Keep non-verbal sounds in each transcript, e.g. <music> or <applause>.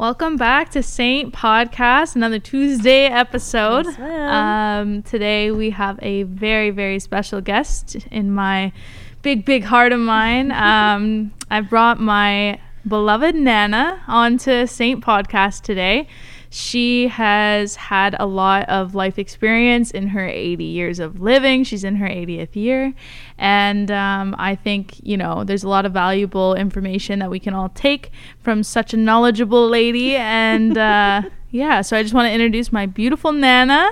Welcome back to Saint Podcast, another Tuesday episode. Yes, um, today we have a very, very special guest in my big, big heart of mine. <laughs> Um, I brought my beloved Nana onto Saint Podcast today. She has had a lot of life experience in her 80 years of living. She's in her 80th year. And um, I think, you know, there's a lot of valuable information that we can all take from such a knowledgeable lady. And uh, <laughs> yeah, so I just want to introduce my beautiful Nana,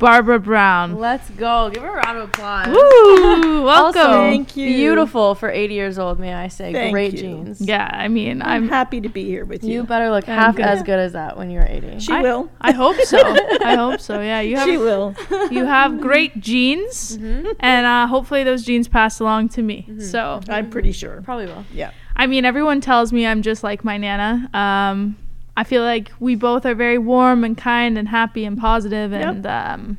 Barbara Brown. Let's go. Give her a round of applause. Woo! <laughs> Welcome. Also, Thank you. Beautiful for 80 years old, may I say. Thank Great you. jeans. yeah, I mean, I'm I'm. happy to be here with you. You better look I'm half good. as good as that when you're 80. she I- will. I hope so. I <laughs> hope so. Yeah, you have She will. you have great genes, Mhm. and uh, hopefully those genes pass along to me. Mm-hmm. So, I'm pretty sure. Probably will. Yeah. I mean, everyone tells me I'm just like my nana. Um, I feel like we both are very warm and kind and happy and positive, Yep. and um,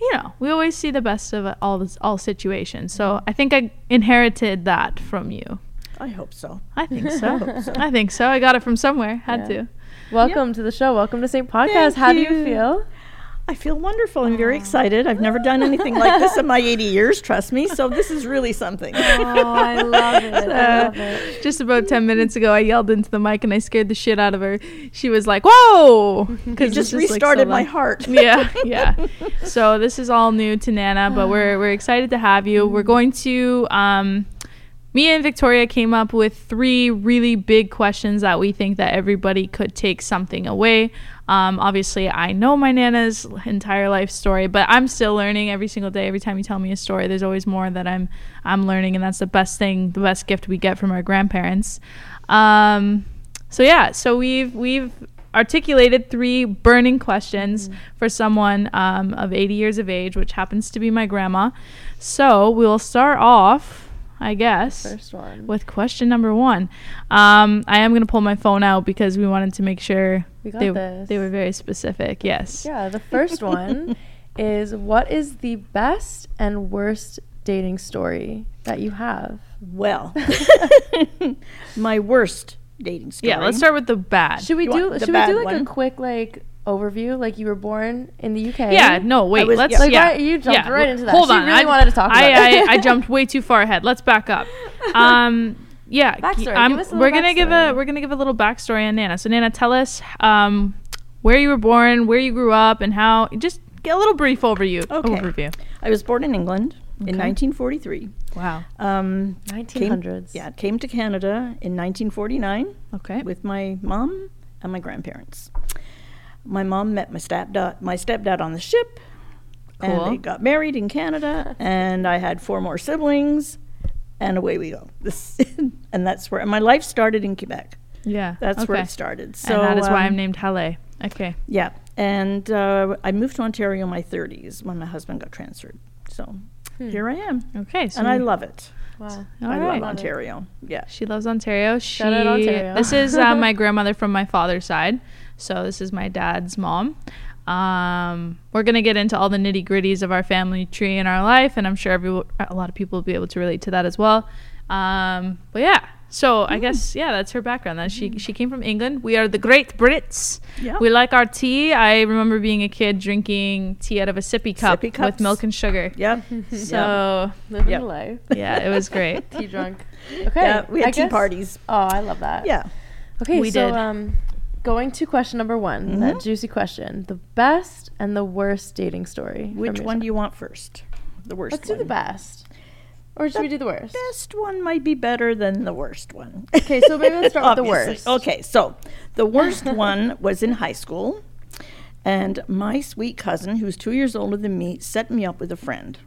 you know, we always see the best of all this, all situations. So I think I inherited that from you. I hope so. I think <laughs> so. hope so. I think so. I got it from somewhere. Had Yeah. to. Welcome to the show. Welcome to St. Podcast. Thank How do you you. feel? I feel wonderful. I'm very excited. I've never done anything like this in my 80 years, trust me. So this is really something. Oh, I love it. I <laughs> love it. Just about 10 minutes ago, I yelled into the mic and I scared the shit out of her. She was like, whoa! You Because just restarted my heart. <laughs> yeah, yeah. So this is all new to Nana, but we're we're excited to have you. We're going to um me and Victoria came up with three really big questions that we think that everybody could take something away. Um, obviously, I know my Nana's entire life story, but I'm still learning every single day. Every time you tell me a story, there's always more that I'm I'm learning, and that's the best thing, the best gift we get from our grandparents. Um, so yeah, so we've we've articulated three burning questions for someone um, of 80 years of age, which happens to be my grandma. So we'll start off, I guess, First one. with question number one. Um, I am gonna pull my phone out because we wanted to make sure We got they this. they were very specific. Yes. Yeah, the first <laughs> one is what is the best and worst dating story that you have? Well, <laughs> my worst dating story. Yeah. Let's start with the bad. Should we You do should we do bad like a quick like overview like you were born in the UK? Yeah, no, wait. was- let's. Like, yeah. why- you jumped yeah. right into that. Hold She on, really I, wanted to talk I. I, I jumped way too far ahead. Let's back up. <laughs> Um, yeah, Backstory. I'm- Give us a we're gonna give a we're gonna give a little backstory on Nana. So Nana, tell us um, where you were born, where you grew up, and how. Just get a little brief overview. Okay. Overview. I was born in England in 1943. Wow. Um, came, 1900s. yeah, came to Canada in 1949 Okay. with my mom and my grandparents. My mom met my stepdad, my stepdad on the ship, Cool. and they got married in Canada. and I had four more siblings, and away we go. This, <laughs> and that's where and my life started in Quebec. Yeah. That's where okay. it started. So and that is why um, I'm named Halle. Okay. Yeah, and uh, I moved to Ontario in my 30s when my husband got transferred. So here I am, Okay. So and I love it. Wow. all I right. love Ontario. Yeah. She loves Ontario. She, Shout out Ontario. This is uh, my <laughs> grandmother from my father's side. So this is my dad's mom. Um, we're gonna get into all the nitty gritties of our family tree in our life, and I'm sure every a lot of people will be able to relate to that as well. Um, but yeah, so I guess yeah, that's her background. That she she came from England. We are the Great Brits. Yeah. We like our tea. I remember being a kid drinking tea out of a sippy cup Sippy with milk and sugar. Yep. <laughs> So Living Yep. the life. <laughs> yeah, it was great. Tea drunk. Okay. Yeah, we had I tea guess- parties. Oh, I love that. Yeah. Okay, We so did. um going to question number one, that mm-hmm. juicy question. The best and the worst dating story. Which one do you want first? The worst Let's do the best. Or should The we do the worst? The best one might be better than the worst one. Okay, so maybe let's start with the worst. Okay, so the worst one was in high school, and my sweet cousin, who's two years older than me, set me up with a friend.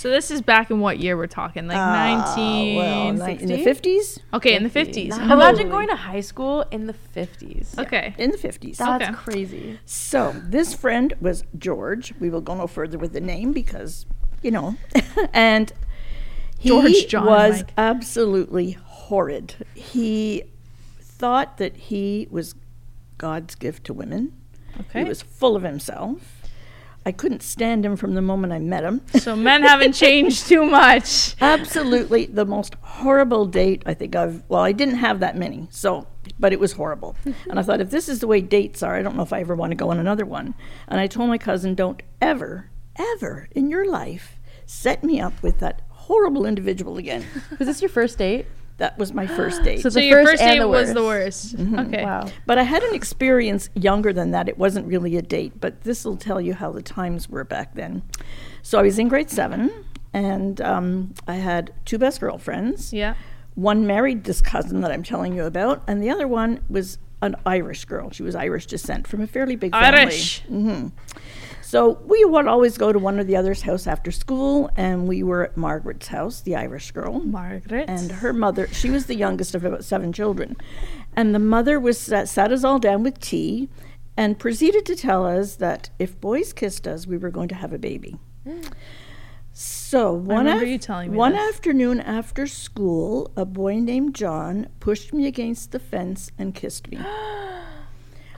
So this is back in what year we're talking? Like Uh, 19. well, ni- in the fifties. okay, in the 50s. Now, Imagine going to high school in the 50s. Okay. In the fifties. That's Okay. crazy. So this friend was George. We will go no further with the name because, you know, <laughs> and he George John was Mike. absolutely horrid. He thought that he was God's gift to women. Okay. He was full of himself. I couldn't stand him from the moment I met him. So men haven't changed too much. <laughs> Absolutely the most horrible date I think I've. Well, I didn't have that many. So but it was horrible. and I thought, if this is the way dates are, I don't know if I ever want to go on another one. And I told my cousin, don't ever, ever in your life set me up with that horrible individual again. <laughs> Was this your first date? That was my first <gasps> date. So So The your first first and date the was the worst. worst. Okay. Wow. But I had an experience younger than that. It wasn't really a date, but this will tell you how the times were back then. So I was in grade seven, and um, I had two best girlfriends. Yeah. One married this cousin that I'm telling you about, and the other one was an Irish girl. She was Irish descent from a fairly big family. Irish. So we would always go to one or the other's house after school, and we were at Margaret's house, the Irish girl. Margaret. And her mother, she was the youngest of about seven children. And the mother was sat, sat us all down with tea and proceeded to tell us that if boys kissed us, we were going to have a baby. So one, remember you telling me one this. afternoon after school, a boy named John pushed me against the fence and kissed me. <gasps>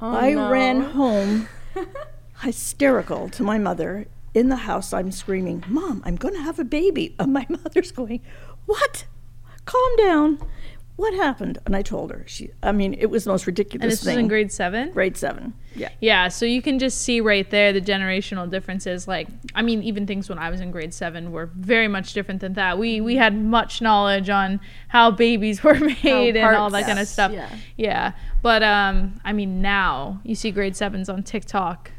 Oh, I no. ran home <laughs> hysterical to my mother. In the house, I'm screaming, Mom, I'm going to have a baby. And <laughs> my mother's going, What? Calm down. What happened? And I told her. She, I mean, it was the most ridiculous and this was in grade seven. grade seven. Yeah. Yeah, so you can just see right there the generational differences. Like, I mean, even things when I was in grade seven were very much different than that. We we had much knowledge on how babies <laughs> were made and all that kind of stuff. yeah. yeah, but um, I mean, now you see grade sevens on TikTok,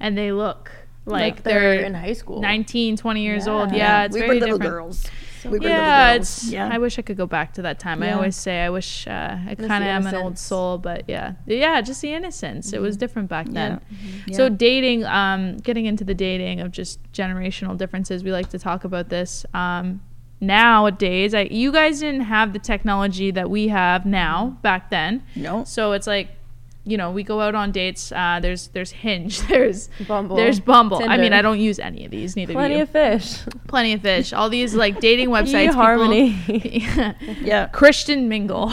and they look like, Like they're, they're in high school. 19, 20 years Yeah. old. Yeah, it's we very were little different. girls. we were Yeah, little girls. it's. yeah. I wish I could go back to that time. I always say I wish uh, I kind of am an old soul, but yeah, yeah, just the innocence. It was different back then. Yeah. So Yeah. dating, um, getting into the dating of just generational differences, we like to talk about this. Um, nowadays, I, you guys didn't have the technology that we have now back then. No. So it's like, you know, we go out on dates. Uh, there's there's Hinge, <laughs> there's Bumble, there's Bumble. I mean, I don't use any of these. Neither Plenty do you. of fish. Plenty of fish. All these like dating <laughs> websites. people- harmony. <laughs> Yeah. Christian mingle.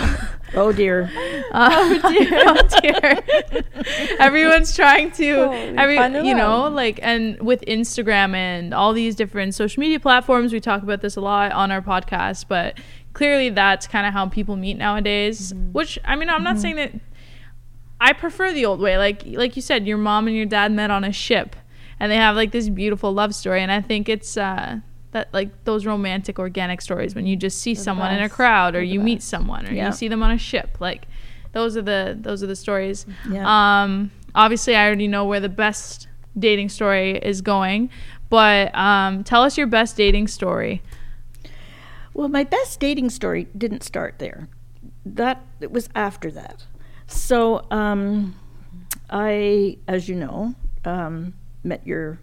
Oh dear. Uh, oh dear. Oh dear. Everyone's trying to, Oh, you every, you know, out. like, and with Instagram and all these different social media platforms, we talk about this a lot on our podcast, but clearly that's kind of how people meet nowadays. Mm-hmm. Which, I mean, I'm not saying that I prefer the old way. Like, like you said, your mom and your dad met on a ship, and they have like this beautiful love story, and I think it's. uh that like those romantic organic stories when you just see the someone in a crowd or They're you meet someone or Yeah. you see them on a ship like those are the those are the stories Yeah. um obviously i already know where the best dating story is going but um tell us your best dating story Well, my best dating story didn't start there. That it was after that. So um, I, as you know, um, met your your-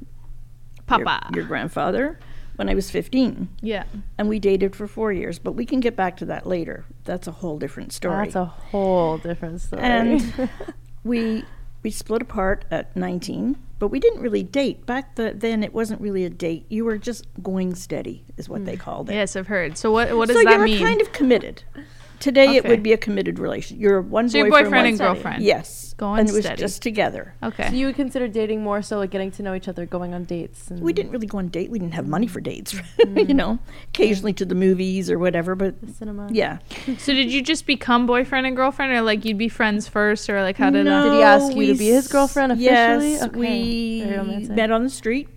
papa. your, grandfather when I was 15, yeah. And we dated for four years. But we can get back to that later. That's a whole different story. That's a whole different story. and <laughs> we we split apart at 19 but we didn't really date. Back the, then it wasn't really a date. You were just going steady is what they called it. Yes i've heard. So what what does so that you're mean? kind of committed today it would be a committed relation you're one so your boyfriend, boyfriend one and steady. girlfriend yes Going and it was steady. just together okay so you would consider dating more so like getting to know each other, going on dates. And we didn't really go on date we didn't have money for dates <laughs> mm. you know occasionally to the movies or whatever but the cinema. yeah so did you just become boyfriend and girlfriend or like you'd be friends first or like how did no, that Did he ask you to be his girlfriend officially? Yes, Okay, we very romantic. met on the street.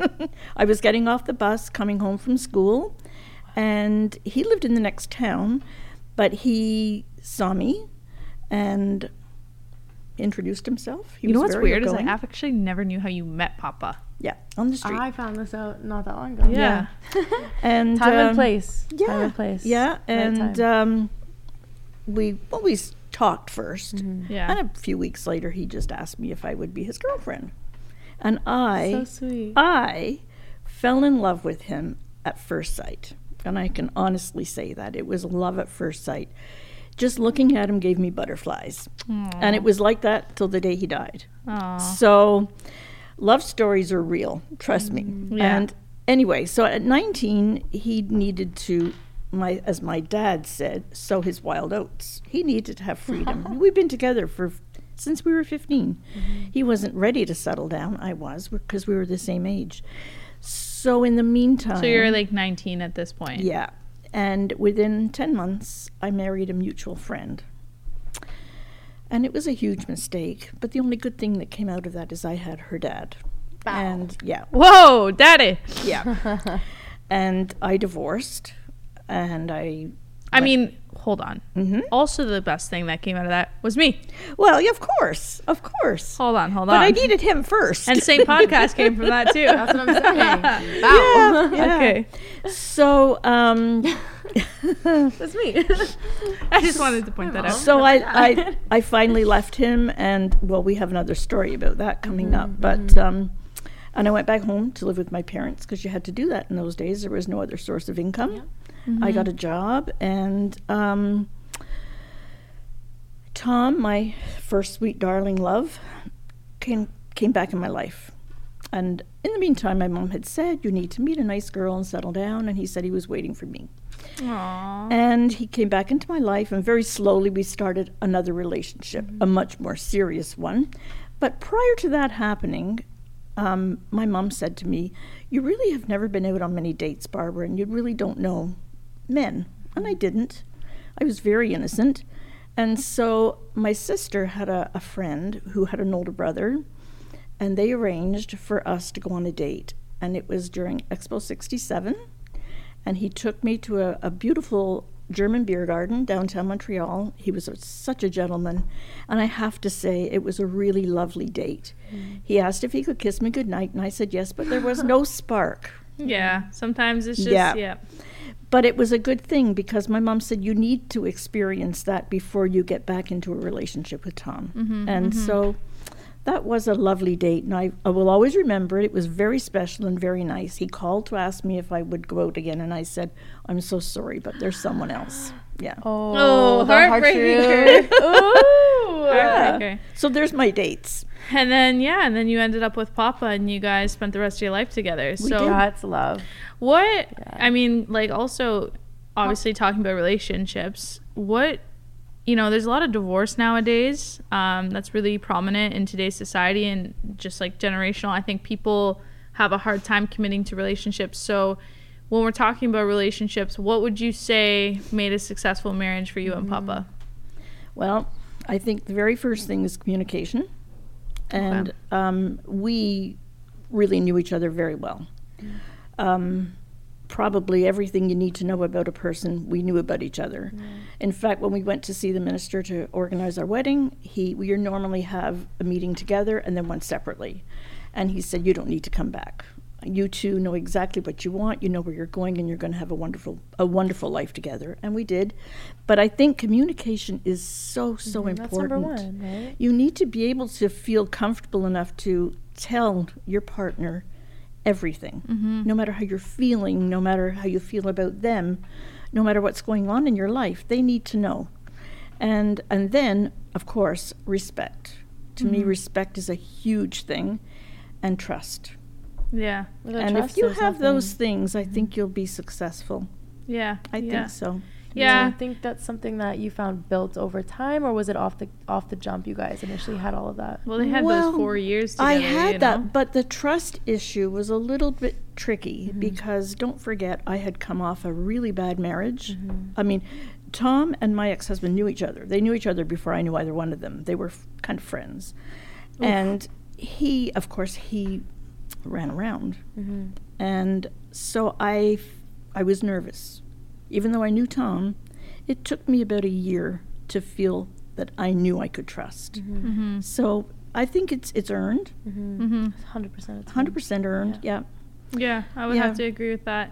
<laughs> I was getting off the bus coming home from school, and he lived in the next town, but he saw me and introduced himself. He you know what's very weird is i actually never knew how you met papa yeah on the street I found this out not that long ago. yeah <laughs> and Time and um, place. Yeah, Time and place. Yeah, and time. um, we always talked 1st Mm-hmm. yeah and a few weeks later he just asked me if I would be his girlfriend, and I. so sweet. I fell in love with him at first sight. And I can honestly say that. It was love at first sight. Just looking at him gave me butterflies. And it was like that till the day he died. Aw. So love stories are real, trust me. Mm, yeah. And anyway, so at 19, he needed to my as my dad said, sow his wild oats. He needed to have freedom. <laughs> We've been together for since we were 15. Mm-hmm. He wasn't ready to settle down. I was because we were the same age. So in the meantime, so you're like 19 at this point yeah. And within 10 months, I married a mutual friend. And it was a huge mistake. But the only good thing that came out of that is I had her dad. And yeah, Whoa, daddy. yeah. <laughs> and I divorced. And I, I mean, hold on. hmm Also, the best thing that came out of that was me. well, yeah, of course, of course. Hold on, hold on. But. I needed him first. and Saint Podcast came from that too. That's what I'm saying. <laughs> Wow. yeah, <laughs> yeah. Okay, So, um, <laughs> That's me. I just wanted to point that out. so I, I, I finally left him, and well, we have another story about that coming up. But, um, and I went back home to live with my parents because you had to do that in those days. There was no other source of income. I got a job, and um, Tom, my first sweet darling love, came came back in my life. And in the meantime, my mom had said, "You need to meet a nice girl and settle down." And he said he was waiting for me. Aww. And he came back into my life, and very slowly we started another relationship, a much more serious one. But prior to that happening, um, my mom said to me, You really have never been out on many dates, Barbara, and you really don't know men. And I didn't. I was very innocent. And so my sister had a, a friend who had an older brother, and they arranged for us to go on a date. And it was during Expo 67 and he took me to a, a beautiful German beer garden downtown Montreal. He was a, such a gentleman, and I have to say it was a really lovely date. Mm. He asked if he could kiss me goodnight, and I said yes, but there was no <laughs> spark. Yeah, sometimes it's just Yeah. yeah. But it was a good thing because my mom said you need to experience that before you get back into a relationship with Tom. Mm-hmm, mm-hmm. and so that was a lovely date, and I, I will always remember it. It was very special and very nice. He called to ask me if I would go out again, and I said, I'm so sorry, but there's someone else. Yeah. Oh, Oh, the heart heartbreaker. <laughs> <laughs> truth. Ooh. Heartbreaker. So there's my dates. And then yeah, and then you ended up with Papa, and you guys spent the rest of your life together. So did. That's love. what? I mean, like also, obviously talking about relationships. What? You know, there's a lot of divorce nowadays. Um, that's really prominent in today's society, and just like generational. I think people have a hard time committing to relationships. So. When we're talking about relationships, what would you say made a successful marriage for you and Papa? Well, I think the very first thing is communication. And um, we really knew each other very well. Um, probably everything you need to know about a person, we knew about each other. In fact, when we went to see the minister to organize our wedding, he we normally have a meeting together and then one separately. And he said, "You don't need to come back. You two know exactly what you want. You know where you're going, and you're going to have a wonderful a wonderful life together." And we did. But I think communication is so so mm-hmm. That's important. number one, right? You need to be able to feel comfortable enough to tell your partner everything, mm-hmm. no matter how you're feeling, no matter how you feel about them, no matter what's going on in your life. They need to know. And and then, of course, respect. To me, mm-hmm. respect is a huge thing, and trust. Yeah, and if you have nothing. those things, I think you'll be successful. yeah, I yeah. think so. Do Yeah. you think that's something that you found built over time, or was it off the off the jump? You guys initially had all of that. Well, they had Well, those four years together. I had you that, know? but the trust issue was a little bit tricky Mm-hmm. because don't forget, I had come off a really bad marriage. Mm-hmm. I mean, Tom and my ex husband knew each other. They knew each other before I knew either one of them. They were f- kind of friends. And he, of course, he ran around. Mm-hmm. And so I, I was nervous. Even though I knew Tom, it took me about a year to feel that I knew I could trust. Mm-hmm. So I think it's it's earned, Mm-hmm. Hundred percent. hundred percent earned. Yeah. Yeah, I would Yeah. have to agree with that.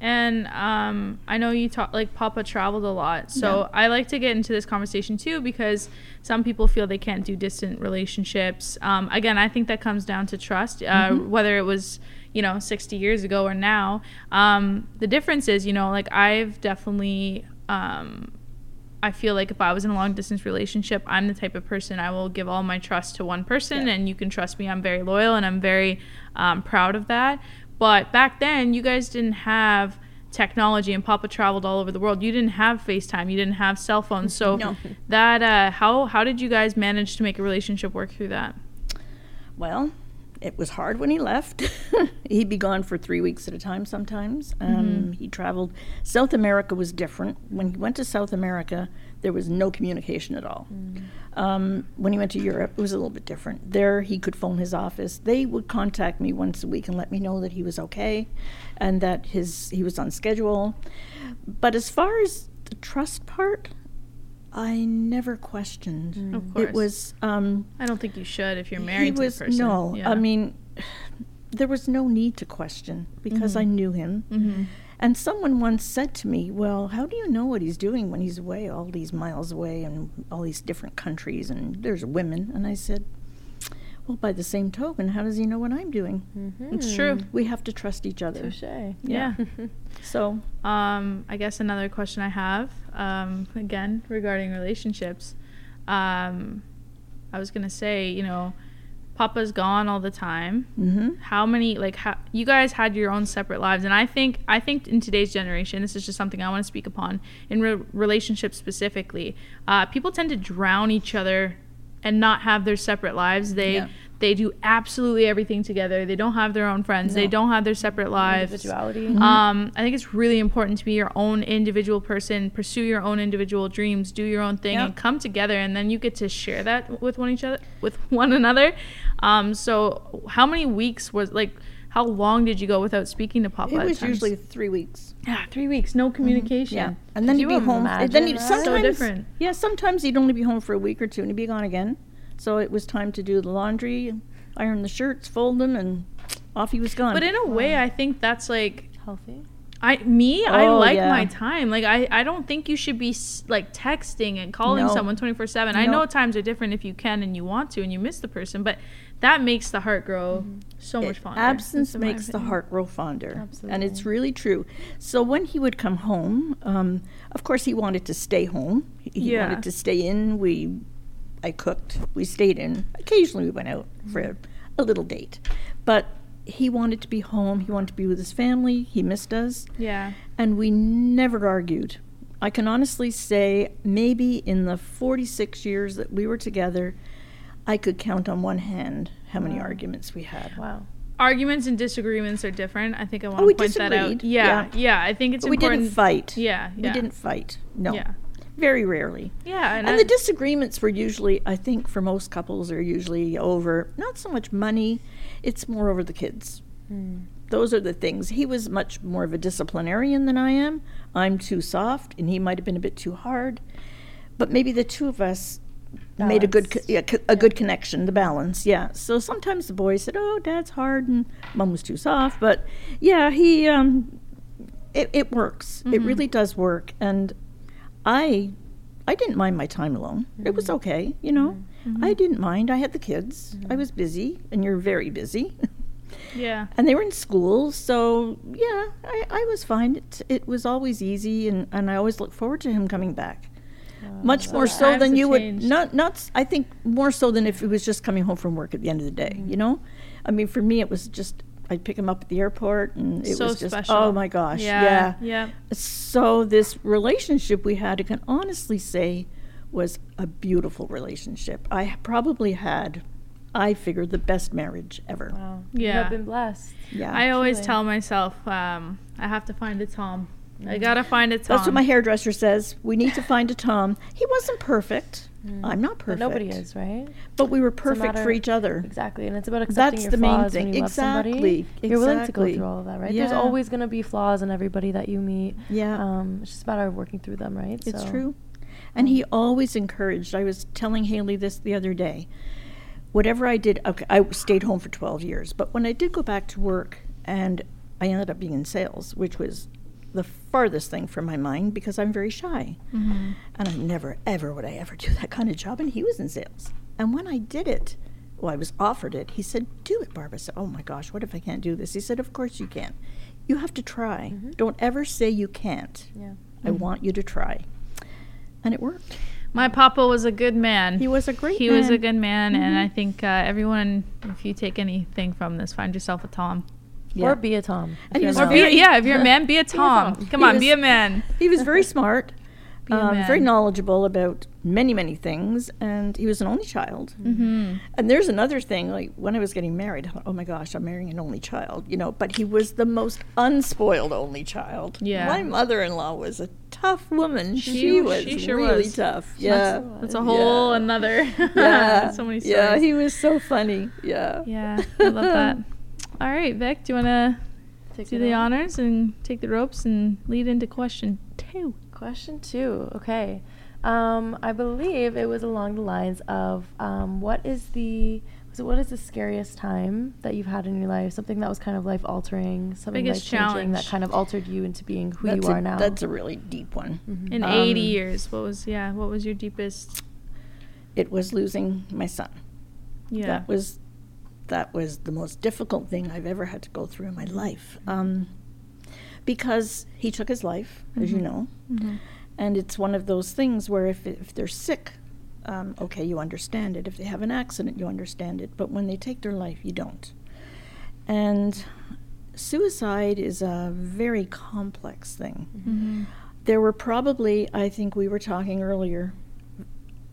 And um, I know you talk like Papa traveled a lot, so Yeah. I like to get into this conversation too because some people feel they can't do distant relationships. Um, again, I think that comes down to trust, uh, whether it was you know 60 years ago or now. Um, the difference is, you know, like I've definitely. Um, I feel like if I was in a long distance relationship, I'm the type of person I will give all my trust to one person, Yeah. and you can trust me. I'm very loyal and I'm very um, proud of that. But back then, you guys didn't have technology, and Papa traveled all over the world. You didn't have FaceTime, you didn't have cell phones. So No. that uh, how how did you guys manage to make a relationship work through that? Well, it was hard when he left. <laughs> He'd be gone for three weeks at a time sometimes. Um, Mm-hmm. He traveled. South America was different. When he went to South America, there was no communication at all. Mm. Um, when he went to Europe, it was a little bit different. There, he could phone his office. They would contact me once a week and let me know that he was okay, and that his he was on schedule. But as far as the trust part, I never questioned. Of course. It was. Um, I don't think you should if you're he married was to the person. no. Yeah. I mean, <sighs> there was no need to question because I knew him. hmm And someone once said to me, "Well, how do you know what he's doing when he's away, all these miles away, and all these different countries, and there's women?" And I said, "Well, by the same token, how does he know what I'm doing? It's true. We have to trust each other." Touche. Yeah. <laughs> So, Um, I guess another question I have, um, again regarding relationships, um, I was gonna say, you know, Papa's gone all the time. hmm How many like how, you guys had your own separate lives, and I think I think in today's generation, this is just something I want to speak upon in re- relationships specifically. Uh, people tend to drown each other and not have their separate lives. They Yeah. They do absolutely everything together. They don't have their own friends. They don't have their separate lives. Individuality. Um, I think it's really important to be your own individual person, pursue your own individual dreams, do your own thing, Yeah. and come together, and then you get to share that with one each other, with <laughs> one another. Um, so, how many weeks was like? How long did you go without speaking to Papa? it was usually three weeks. yeah, three weeks, no communication. Yeah, and then Could he'd be home. and then he'd, imagine? So sometimes, different. Yeah, sometimes he'd only be home for a week or two, and he'd be gone again. So it was time to do the laundry, iron the shirts, fold them, and off he was gone. But in a way, I think that's like Healthy. I me I Oh, like yeah. my time. Like I I don't think you should be like texting and calling No. someone 24/7. I know times are different if you can and you want to and you miss the person, but that makes the heart grow so much It- fonder. Absence That's makes the heart grow fonder. Absolutely. And it's really true. So when he would come home, um, of course he wanted to stay home. He Yeah. wanted to stay in. We, I cooked. We stayed in. Occasionally we went out for a, a little date. But he wanted to be home. He wanted to be with his family. He missed us. Yeah. And we never argued. I can honestly say maybe in the 46 years that we were together, I could count on one hand how many Wow. arguments we had. Wow. Arguments and disagreements are different. I think I want Oh, to point that out. disagreed. Yeah, Yeah. yeah. I think it's But we didn't fight. Yeah, yeah. We didn't fight. No. Yeah. Very rarely. Yeah, and, And the disagreements were usually, I think, for most couples, are usually over not so much money, it's more over the kids. Mm. Those are the things. He was much more of a disciplinarian than I am. I'm too soft, and he might have been a bit too hard. But maybe the two of us made a good, co- yeah, co- a good connection. The balance, yeah. So sometimes the boy said, "Oh, Dad's hard," and Mom was too soft. But yeah, he, um, it, it works. It Mhm. really does work, and I, I didn't mind my time alone. It was okay, you know. I didn't mind. I had the kids. I was busy, and you're very busy. <laughs> yeah. and they were in school, so yeah, I, I was fine. It, it was always easy, and, and I always look forward to him coming back. Much so more so than you would not not. I think more so than if he was just coming home from work at the end of the day. You know, I mean, for me, it was just I'd pick him up at the airport, and it So was just special. oh my gosh, Yeah. yeah. Yeah. So this relationship we had, I can honestly say, was a beautiful relationship. I probably had, I figured, the best marriage ever. Wow. You Yeah. have been blessed. Yeah. I always truly. tell myself, um, I have to find a Tom. I gotta find a Tom. That's what my hairdresser says. We need to find a Tom. He wasn't perfect. I'm not perfect. But nobody is, right? But we were perfect for each other. Exactly. And it's about accepting That's your the main flaws thing. when you love somebody. Exactly. You're willing to go through all of that, right? There's always going to be flaws in everybody that you meet. Yeah. Um, it's just a matter of working through them, right? It's So- true. And he always encouraged. I was telling Haley this the other day. Whatever I did, okay, I stayed home for 12 years, but when I did go back to work and I ended up being in sales, which was the farthest thing from my mind because I'm very shy. Mhm. And I never, ever would I ever do that kind of job. And he was in sales. And when I did it, well, I was offered it. He said, Do it, Barbara. I said, Oh my gosh, what if I can't do this? He said, Of course you can. You have to try. Don't ever say you can't. Yeah. I want you to try. And it worked. My papa was a good man. He was a great He was a good man, and Mhm. I think uh, everyone, if you take anything from this, find yourself a Tom. Yeah. Or be a Tom. And he was Or be, very- yeah, if you're a <laughs> man, be a Tom. Tom. Come He on, was- be a man. He was very smart. <laughs> Be a um, very knowledgeable about many, many things, and he was an only child. Mm-hmm. And there's another thing, like when I was getting married, I thought, oh my gosh, I'm marrying an only child, you know, but he was the most unspoiled only child. Yeah. My mother in law was a tough woman. She, She- was she sure really was. tough. Yeah. That's a whole Yeah. another. <laughs> yeah. so many stories. Yeah, he was so funny. Yeah. Yeah, I love that. All right, Vic, do you want to do the on. honors and take the ropes and lead into question two? Question two. Okay. Um, I believe it was along the lines of um, what is the was it what is the scariest time that you've had in your life? Something that was kind of life altering, something life Biggest changing that kind of altered you into being who that's you a, are now. That's a really deep one. Mhm. In Um, 80 years, what was yeah? What was your deepest? It was losing my son. Yeah. That was that was the most difficult thing I've ever had to go through in my life. Um, because he took his life, as you Mhm. know, Mhm. and it's one of those things where if if they're sick, um, okay, you understand it. If they have an accident, you understand it. But when they take their life, you don't. And suicide is a very complex thing. Mhm. There were probably, I think we were talking earlier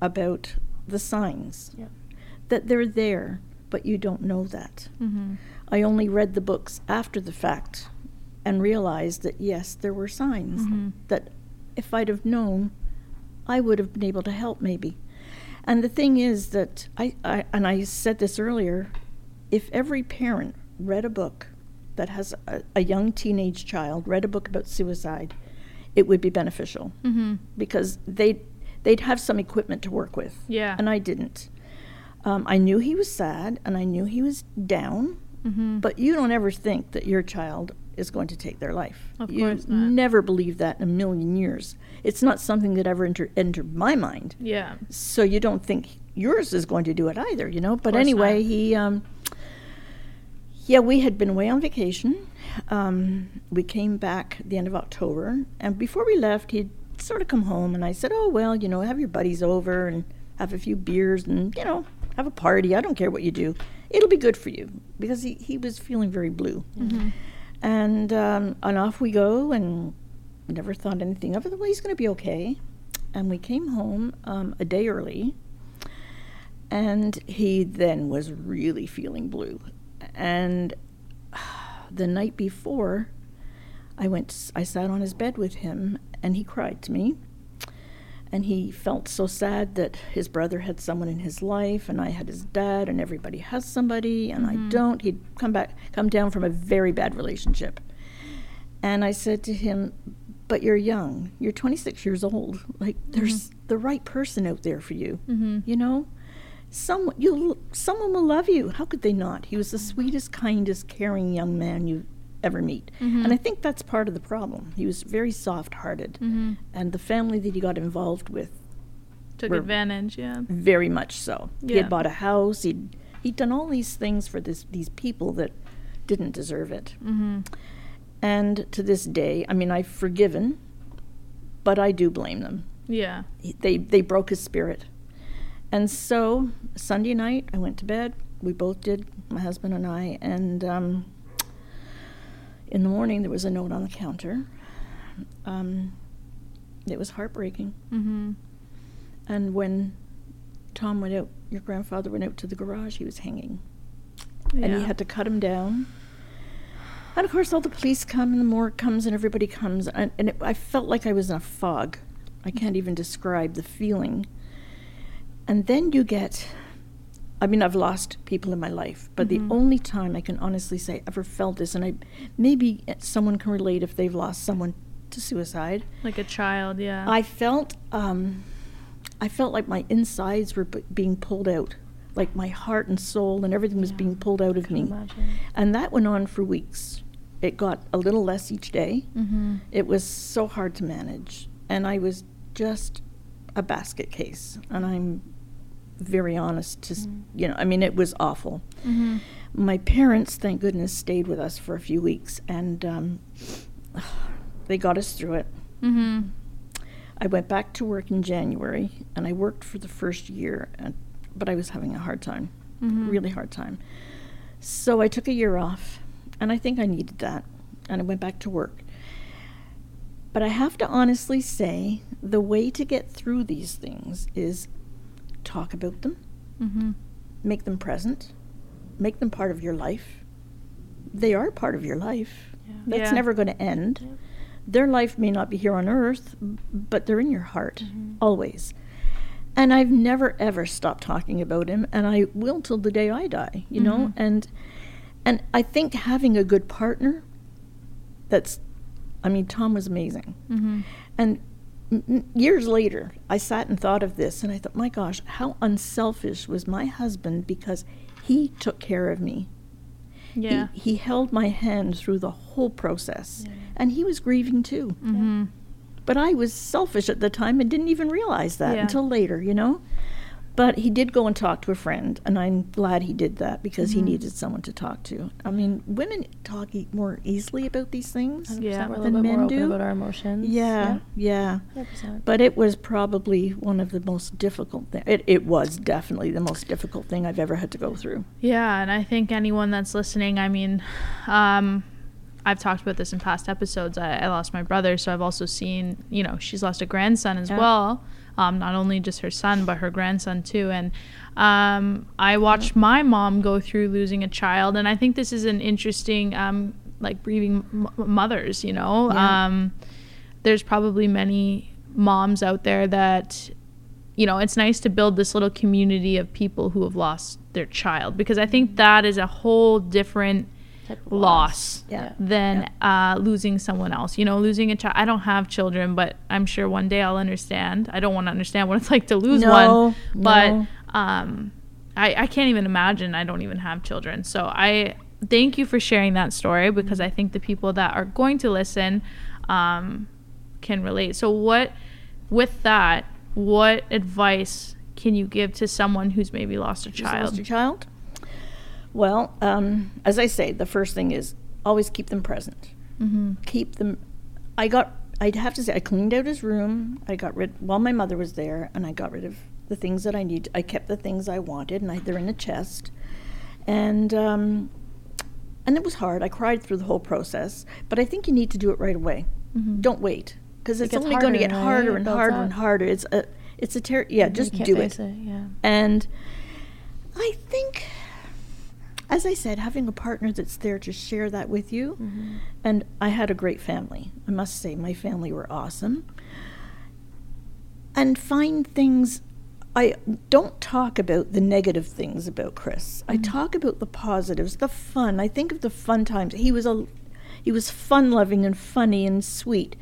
about the signs Yeah. that they're there, but you don't know that. Mhm. I only read the books after the fact and realized that yes, there were signs Mhm. that if I'd have known, I would have been able to help maybe. And the thing is that I, I and I said this earlier, if every parent read a book that has a, a young teenage child read a book about suicide, it would be beneficial Mhm. because they they'd have some equipment to work with. Yeah. And I didn't. Um, I knew he was sad and I knew he was down, Mhm. but you don't ever think that your child is going to take their life. Of you course not. never believe that in a million years. It's not something that ever enter, entered my mind. yeah. So you don't think yours is going to do it either, you know? But anyway, not. he, um, yeah, we had been away on vacation. Um, we came back at the end of October, and before we left, he'd sort of come home, and I said, "Oh well, you know, have your buddies over and have a few beers, and you know, have a party. I don't care what you do. It'll be good for you." Because he, he was feeling very blue, Mhm. and um, and off we go, and never thought anything of it. Well, he's going to be okay. And we came home um, a day early, and he then was really feeling blue. And the night before, I went. I sat on his bed with him, and he cried to me. And he felt so sad that his brother had someone in his life, and I had his dad, and everybody has somebody, and I Mhm. don't. He'd come back, come down from a very bad relationship. And I said to him, "But you're young. You're 26 years old. Like there's the right person out there for you. Mhm. You know, someone you someone will love you. How could they not? He was the sweetest, kindest, caring young man you ever meet. Mhm. And I think that's part of the problem. He was very soft-hearted, Mhm. and the family that he got involved with, Took advantage. Yeah. very much so. He Yeah. had bought a house. He'd he'd done all these things for this these people that didn't deserve it. Mhm. And to this day, I mean, I've forgiven, but I do blame them. Yeah. He- They they broke his spirit. And so Sunday night, I went to bed. We both did, my husband and I. And um, in the morning, there was a note on the counter. Um, it was heartbreaking. Mhm. And when Tom went out, your grandfather went out to the garage, he was hanging. Yeah. and he had to cut him down. And of course, all the police come, and the morgue comes, and everybody comes, and, and it, I felt like I was in a fog. I can't even describe the feeling. And then you get, I mean, I've lost people in my life, but Mhm. the only time I can honestly say I ever felt this, and I maybe someone can relate if they've lost someone to suicide. like a child. Yeah. I felt, um, I felt like my insides were b- being pulled out, like my heart and soul and everything was Yeah, being pulled out of me. imagine. And that went on for weeks. It got a little less each day. Mhm. It was so hard to manage. And I was just a basket case. And I'm very honest to, s Mm. you know, I mean, it was awful. Mhm. My parents, thank goodness, stayed with us for a few weeks and um, <sighs> they got us through it. Mhm. I went back to work in January and I worked for the first year, and, but I was having a hard time, Mhm. really hard time. So I took a year off and I think I needed that and I went back to work. But I have to honestly say the way to get through these things is talk about them, Mm-hmm. make them present, make them part of your life. They are part of your life. Yeah. That's Yeah. never going to end. Yep. Their life may not be here on earth, but they're in your heart Mhm. always. And I've never ever stopped talking about him, and I will till the day I die. You know, Mhm. and and I think having a good partner. That's, I mean, Tom was amazing, Mm-hmm. and years later, I sat and thought of this, and I thought, my gosh, how unselfish was my husband because he took care of me. Yeah. He, he held my hand through the whole process, Yeah. and he was grieving too. Mm-hmm. But I was selfish at the time and didn't even realize that Yeah. until later, you know? But he did go and talk to a friend, and I'm glad he did that because he Mhm. needed someone to talk to. I mean, women talk e- more easily about these things. Yeah. We're Than little more men open do. about our emotions. Yeah, yeah. 100%. But it was probably one of the most difficult things. It, it was definitely the most difficult thing I've ever had to go through. Yeah, and I think anyone that's listening, I mean, um, I've talked about this in past episodes. I, I lost my brother, so I've also seen, you know, she's lost a grandson as Yeah. well. Um, not only just her son, but her grandson too. And um, I watched my mom go through losing a child, and I think this is an interesting, um, like grieving m- mothers. You know, Yeah. um, there's probably many moms out there that you know, it's nice to build this little community of people who have lost their child because I think that is a whole different Of loss Yeah. than uh, losing someone else. You know, losing a child. I don't have children, but I'm sure one day I'll understand. I don't want to understand what it's like to lose No, one, but no. um, I, I can't even imagine. I don't even have children. So I thank you for sharing that story because I think the people that are going to listen um, can relate. So what, with that, what advice can you give to someone who's maybe lost a Just lost child? your child? Well, um, as I say, the first thing is always keep them present. Mm-hmm. Keep them. I got. I'd have to say, I cleaned out his room. I got rid while my mother was there, and I got rid of the things that I need. I kept the things I wanted, and I, they're in a chest. And um, and it was hard. I cried through the whole process, but I think you need to do it right away. Mhm. Don't wait because it's gets only going to get harder It and harder up. and harder. It's a it's a ter- yeah. Just do face it. Yeah. And I think, as I said, having a partner that's there to share that with you, Mhm. and I had a great family. I must say, my family were awesome. And find things. I don't talk about the negative things about Chris. I Mhm. talk about the positives, the fun. I think of the fun times. He was a, he was fun loving and funny and sweet,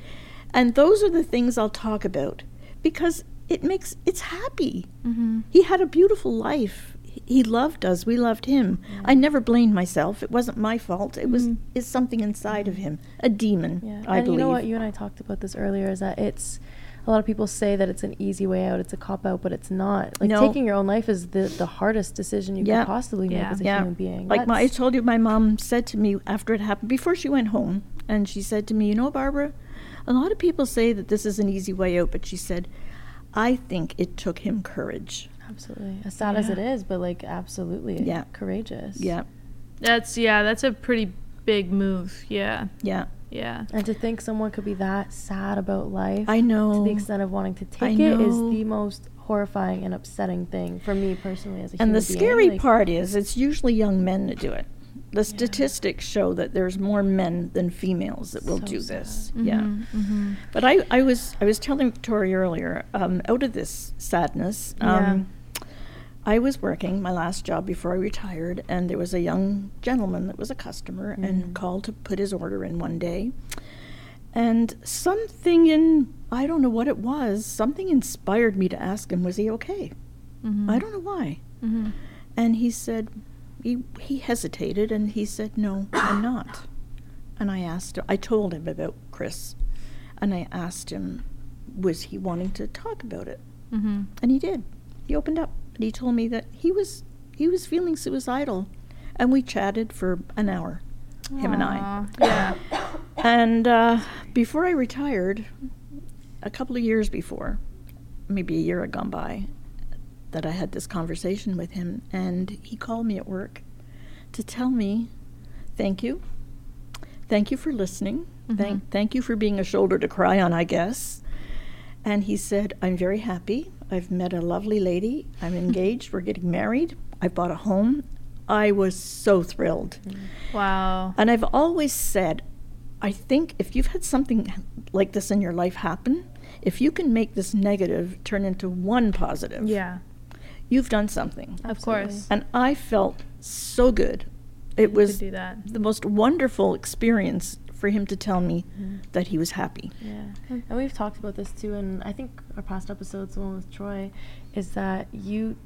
and those are the things I'll talk about because it makes it's happy. Mm-hmm. He had a beautiful life. He- He loved us. We loved him. Yeah. I never blamed myself. It wasn't my fault. It was Mhm. is something inside of him, a demon. Yeah. I and believe. you know what? You and I talked about this earlier. Is that it's a lot of people say that it's an easy way out. It's a cop out, but it's not. Like No. taking your own life is the the hardest decision you Yeah. could possibly make as a yeah, human being. like my, I told you, my mom said to me after it happened, before she went home, and she said to me, "You know, Barbara, a lot of people say that this is an easy way out, but she said, I think it took him courage. Absolutely as sad as it is, but like absolutely Yeah. courageous. Yeah, That's yeah, that's a pretty big move. Yeah, yeah, yeah. And to think someone could be that sad about life I know. to the extent of wanting to take it is the most horrifying and upsetting thing for me personally as a And human the being. scary Like, part is, it's usually young men that do it. The statistics show that there's more men than females that will So do sad. this. Yeah. Mm-hmm. But I, I was I was telling Victoria earlier, um, out of this sadness, um, I was working my last job before I retired, and there was a young gentleman that was a customer Mhm. and called to put his order in one day. And something in I don't know what it was, something inspired me to ask him, was he okay? Mm-hmm. I don't know why. Mm-hmm. And he said, he, he hesitated and he said, No, I'm not. And I asked, I told him about Chris. And I asked him, was he wanting to talk about it? Mm-hmm. And he did. He opened up and he told me that he was he was feeling suicidal. And we chatted for an hour, him and I. <coughs> Yeah. And uh, before I retired, a couple of years before, maybe a year had gone by, that I had this conversation with him, and he called me at work to tell me, "Thank you, Thank you for listening. Thank, thank you for being a shoulder to cry on, I guess. And he said, I'm very happy. I've met a lovely lady. I'm engaged. We're getting married. I bought a home. I was so thrilled. Mm. Wow. And I've always said, I think if you've had something like this in your life happen, if you can make this negative turn into one positive, Yeah. you've done something. Of Absolutely. course. And I felt so good. It To was do that. the most wonderful experience for him to tell me mm-hmm. that he was happy. Yeah, and we've talked about this too, and I think our past episodes, the one with Troy, is that you,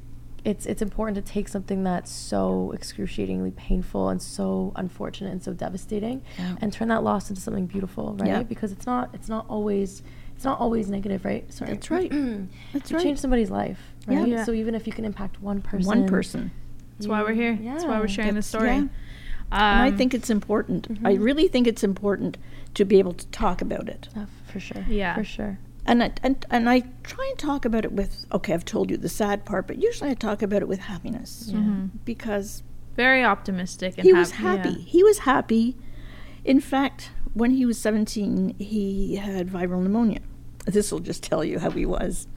it's it's important to take something that's so excruciatingly painful and so unfortunate and so devastating, Yeah. and turn that loss into something beautiful, right? Yeah. Because it's not it's not always it's not always negative, right? Sorry, That's right. <clears throat> That's you right. change somebody's life, right? Yeah. yeah. So even if you can impact one person, One person. That's why we're here. That's why we're sharing the That's- story. Yeah. and I Um, think it's important. I really think it's important to be able to talk about it. Uh, for sure, Yeah. for sure. And I, and, and I try and talk about it with, okay, I've told you the sad part, but usually I talk about it with happiness. Mhm. Because very optimistic and he was happy. happy. He was happy. In fact, when he was 17, he had viral pneumonia. This will just tell you how he was.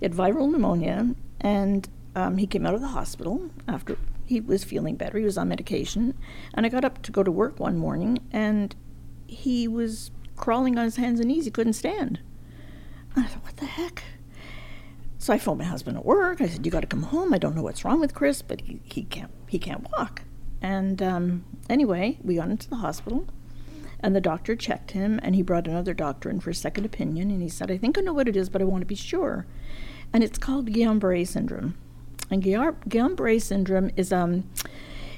He had viral pneumonia, and um, he came out of the hospital after he was feeling better. He was on medication. And I got up to go to work one morning, and he was crawling on his hands and knees. He couldn't stand. I thought, what the heck? So I phoned my husband at work. I said, "You got to come home. I don't know what's wrong with Chris, but he, he can't he can't walk." And um, anyway, we got into the hospital, and the doctor checked him, and he brought another doctor in for a second opinion, and he said, "I think I know what it is, but I want to be sure." And it's called Guillain-Barré syndrome. And Guillain- Guillain-Barré syndrome is um,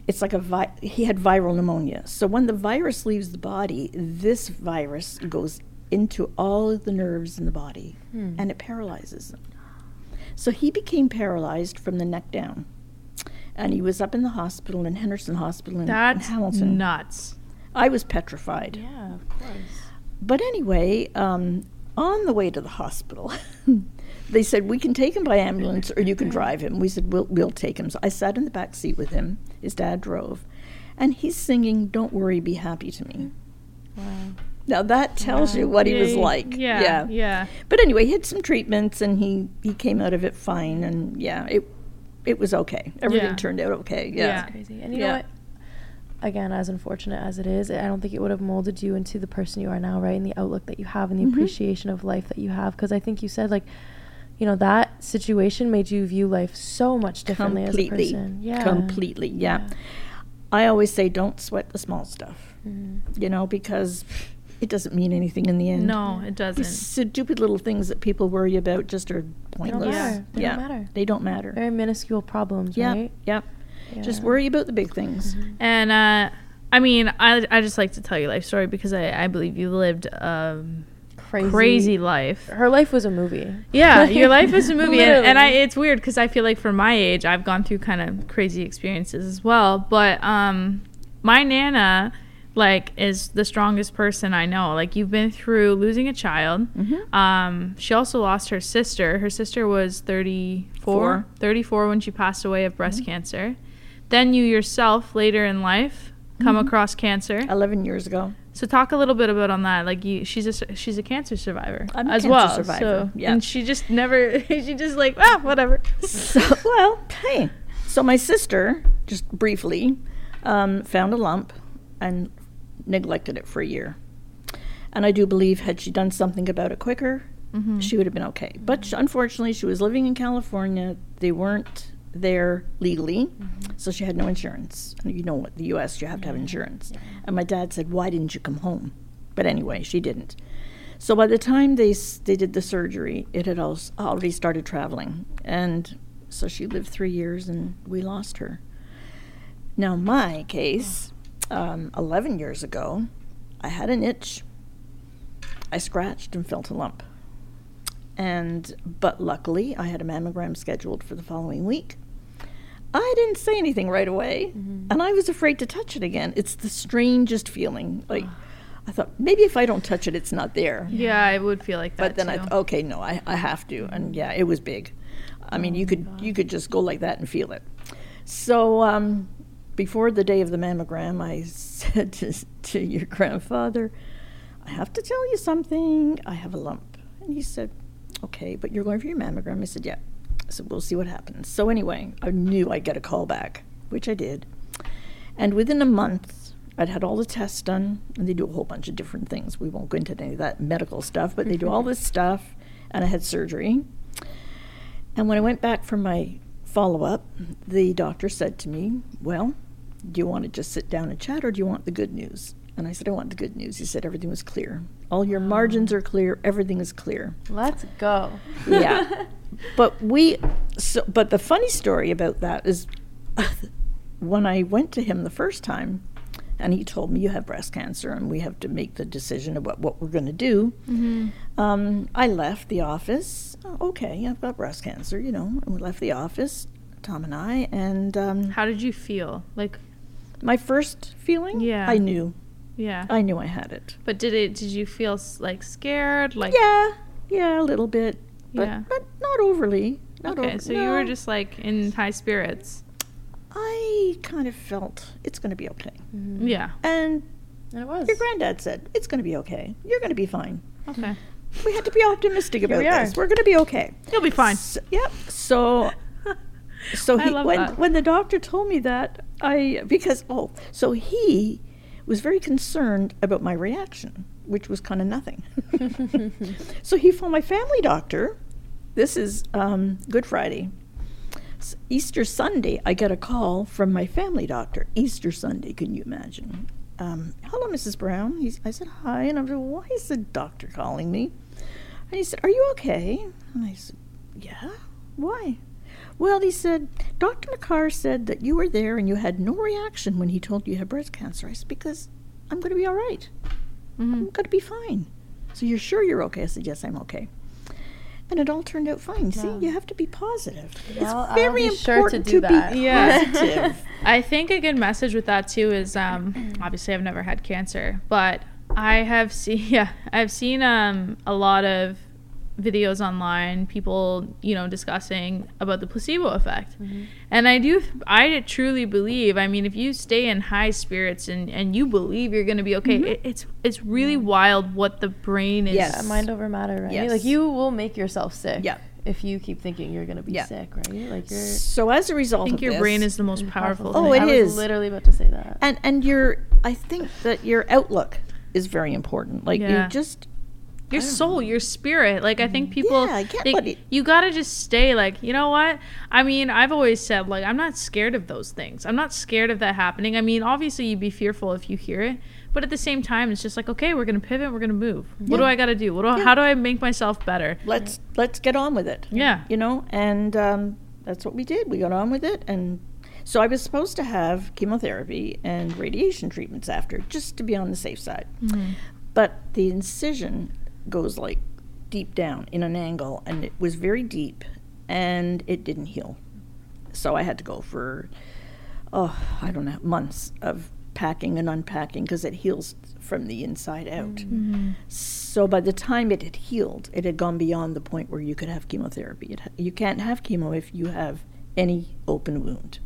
it's like a vi- he had viral pneumonia. So when the virus leaves the body, this virus goes into all of the nerves in the body, and it paralyzes them. So he became paralyzed from the neck down. And he was up in the hospital in Henderson Hospital in, in That's Hamilton. nuts. I was petrified. Yeah, of course. But anyway, um, on the way to the hospital, <laughs> they said we can take him by ambulance or you can drive him. We said we'll we'll take him. So I sat in the back seat with him. His dad drove, and he's singing "Don't Worry, Be Happy" to me. Wow. Now that tells you what he was like. Yeah. yeah. Yeah. But anyway, he had some treatments and he he came out of it fine. And yeah, it it was okay. Everything Yeah. turned out okay. Yeah. Yeah. crazy. And you know what? Again, as unfortunate as it is, I don't think it would have molded you into the person you are now, right? And the outlook that you have and the Mhm. appreciation of life that you have. Because I think you said, like, you know, that situation made you view life so much differently Completely. as a person. Yeah. Completely. Yeah. I always say don't sweat the small stuff. Mhm. You know, because it doesn't mean anything in the end. No, it doesn't. These stupid little things that people worry about just are They don't pointless. matter. They yeah. don't matter. They don't matter. Very minuscule problems, Yep. right? Yep. Just worry about the big things. Mhm. And uh, I mean, I, I just like to tell your life story because I, I believe you lived a Crazy. crazy life. Her life was a movie. Yeah, <laughs> your life is a movie, and, and I it's weird because I feel like for my age, I've gone through kind of crazy experiences as well. But um, my nana, like, is the strongest person I know. Like, you've been through losing a child. Mhm. Um, she also lost her sister. Her sister was 34, Four. 34 when she passed away of breast cancer. Then you yourself, later in life, come Mhm. across cancer. 11 years ago. So talk a little bit about on that. Like you, she's a she's a cancer survivor I'm a as cancer well. survivor, So yeah. and she just never <laughs> she just like ah whatever. so, well, hey. So my sister, just briefly, um, found a lump and neglected it for a year. And I do believe had she done something about it quicker, Mhm. she would have been okay. But sh- unfortunately, she was living in California. They weren't there legally, so she had no insurance. And you know what? The U.S. you have to have insurance. And my dad said, "Why didn't you come home?" But anyway, she didn't. So by the time they they did the surgery, it had al- already started traveling, and so she lived three years, and we lost her. Now my case, um, eleven years ago, I had an itch. I scratched and felt a lump. And but luckily, I had a mammogram scheduled for the following week. I didn't say anything right away, and I was afraid to touch it again. It's the strangest feeling. Like I thought maybe if I don't touch it, it's not there. Yeah, I would feel like that. But then I too. thought, okay, no, I, I have to, and yeah, it was big. I mean, you could you could just go like that and feel it. So um, before the day of the mammogram, I <laughs> said to, to your grandfather, I have to tell you something. I have a lump. And he said, Okay, but you're going for your mammogram. I said, Yeah. So we'll see what happens. So anyway, I knew I'd get a call back, which I did. And within a month, I'd had all the tests done, and they do a whole bunch of different things. We won't go into any of that medical stuff, but they do all <laughs> this stuff, and I had surgery. And when I went back for my follow up, the doctor said to me, Well, do you want to just sit down and chat, or do you want the good news? And I said, I want the good news. He said, Everything was clear. All your margins are clear, everything is clear. Let's go. Yeah. <laughs> but we, so, but the funny story about that is <laughs> when I went to him the first time, and he told me you have breast cancer and we have to make the decision about what we're going to do. Um, I left the office. Oh, okay, I've got breast cancer, you know. And we left the office, Tom and I, and um, How did you feel? Like, my first feeling, Yeah. I knew, yeah. I knew I had it. but did it? Did you feel like scared? Like, Yeah, yeah, a little bit, but Yeah. but not overly. Not Okay, over- so you were just like in high spirits. I kind of felt it's going to be okay. Mhm. Yeah. And And it was. your granddad said, it's going to be okay. You're going to be fine. Okay. We had to be optimistic about we are. this. We're going to be okay. You'll be fine. So, yep. So, <laughs> so I he, love when, that. when the doctor told me that, I, because, oh, so he was very concerned about my reaction, which was kind of nothing. <laughs> <laughs> so he phoned my family doctor. This is um, Good Friday. S- Easter Sunday, I get a call from my family doctor. Easter Sunday, can you imagine? Um, Hello, Mrs. Brown. He's, I said, Hi. And I said, Why is the doctor calling me? And he said, Are you okay? And I said, Yeah. Why? Well, he said, Dr. McCarr said that you were there and you had no reaction when he told you you had breast cancer. I said, Because I'm going to be all right. hmm I'm going to be fine. So you're sure you're okay? I said, Yes, I'm okay. And it all turned out fine. See, you have to be positive. Well, I'll it's very sure to important do that. be Yeah. positive. <laughs> I think a good message with that too is um, <clears throat> obviously I've never had cancer, but I have seen <laughs> yeah I've seen um, a lot of videos online, people you know discussing about the placebo effect, mm-hmm. and I do I truly believe. I mean, if you stay in high spirits and and you believe you're going to be okay, mm-hmm. it, it's it's really mm-hmm. wild what the brain is. Yeah, mind over matter, right? Yes. Like you will make yourself sick. Yeah. If you keep thinking you're gonna be Yeah. sick, right? Like you're. So as a result I think of your this- brain is the most powerful. Oh, thing. it I is. was literally about to say that. and and your I think that your outlook is very important. Like Yeah. you just your soul, your spirit. Like I think people, Yeah, I get they- what it- you gotta just stay. Like you know what? I mean, I've always said like I'm not scared of those things. I'm not scared of that happening. I mean, obviously you'd be fearful if you hear it, but at the same time, it's just like okay, we're gonna pivot, we're gonna move. What do I gotta do? What do I, Yeah. how do I make myself better? let's let's get on with it. Yeah. You know, and um, that's what we did. We got on with it, and so I was supposed to have chemotherapy and radiation treatments after, just to be on the safe side. Mm-hmm. But the incision goes like deep down in an angle, and it was very deep, and it didn't heal. So I had to go for, oh, I don't know, months of packing and unpacking because it heals from the inside out. Mm-hmm. So by the time it had healed, it had gone beyond the point where you could have chemotherapy. It, ha- you can't have chemo if you have any open wound.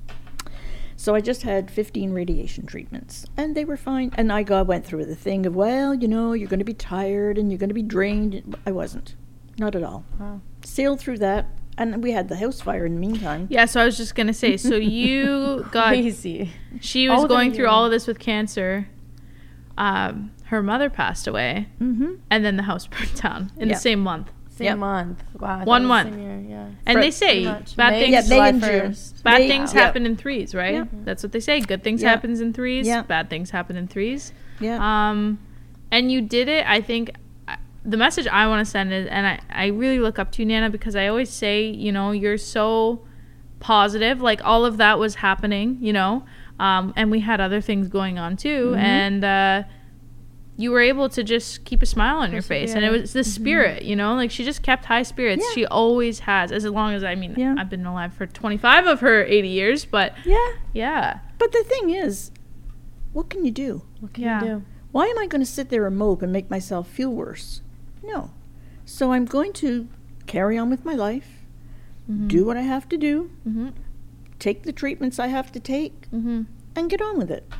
So I just had 15 radiation treatments, and they were fine. And I got, went through the thing of, well, you know, you're going to be tired and you're going to be drained. I wasn't, not at all. Wow. Sailed through that, and we had the house fire in the meantime. Yeah, so I was just gonna say. So you <laughs> got Crazy. she was within a going through year. all of this with cancer. Um, her mother passed away, Mm-hmm. and then the house <laughs> burned down in Yeah. the same month. Same Yep. month. Wow. One month. Same year. Yeah. And Fr- they say bad May- things Yeah, May July and June. Bad They- things yeah. happen in threes, right? Yeah. That's what they say. Good things Yeah. happens in threes. Yeah. Bad things happen in threes. Yeah. Um, and you did it. I think I- the message I want to send is, and I, I really look up to you, Nana, because I always say, you know, you're so positive. Like all of that was happening, you know, um, and we had other things going on too, Mhm. and uh, you were able to just keep a smile on your face, and it was the spirit, you know, like she just kept high spirits. Yeah. She always has, as long as I mean, Yeah. I've been alive for 25 of her 80 years, but yeah. yeah, But the thing is, what can you do? What can Yeah. you do? Why am I going to sit there and mope and make myself feel worse? No. So I'm going to carry on with my life, Mhm. do what I have to do, Mm-hmm. take the treatments I have to take, Mm-hmm. and get on with it.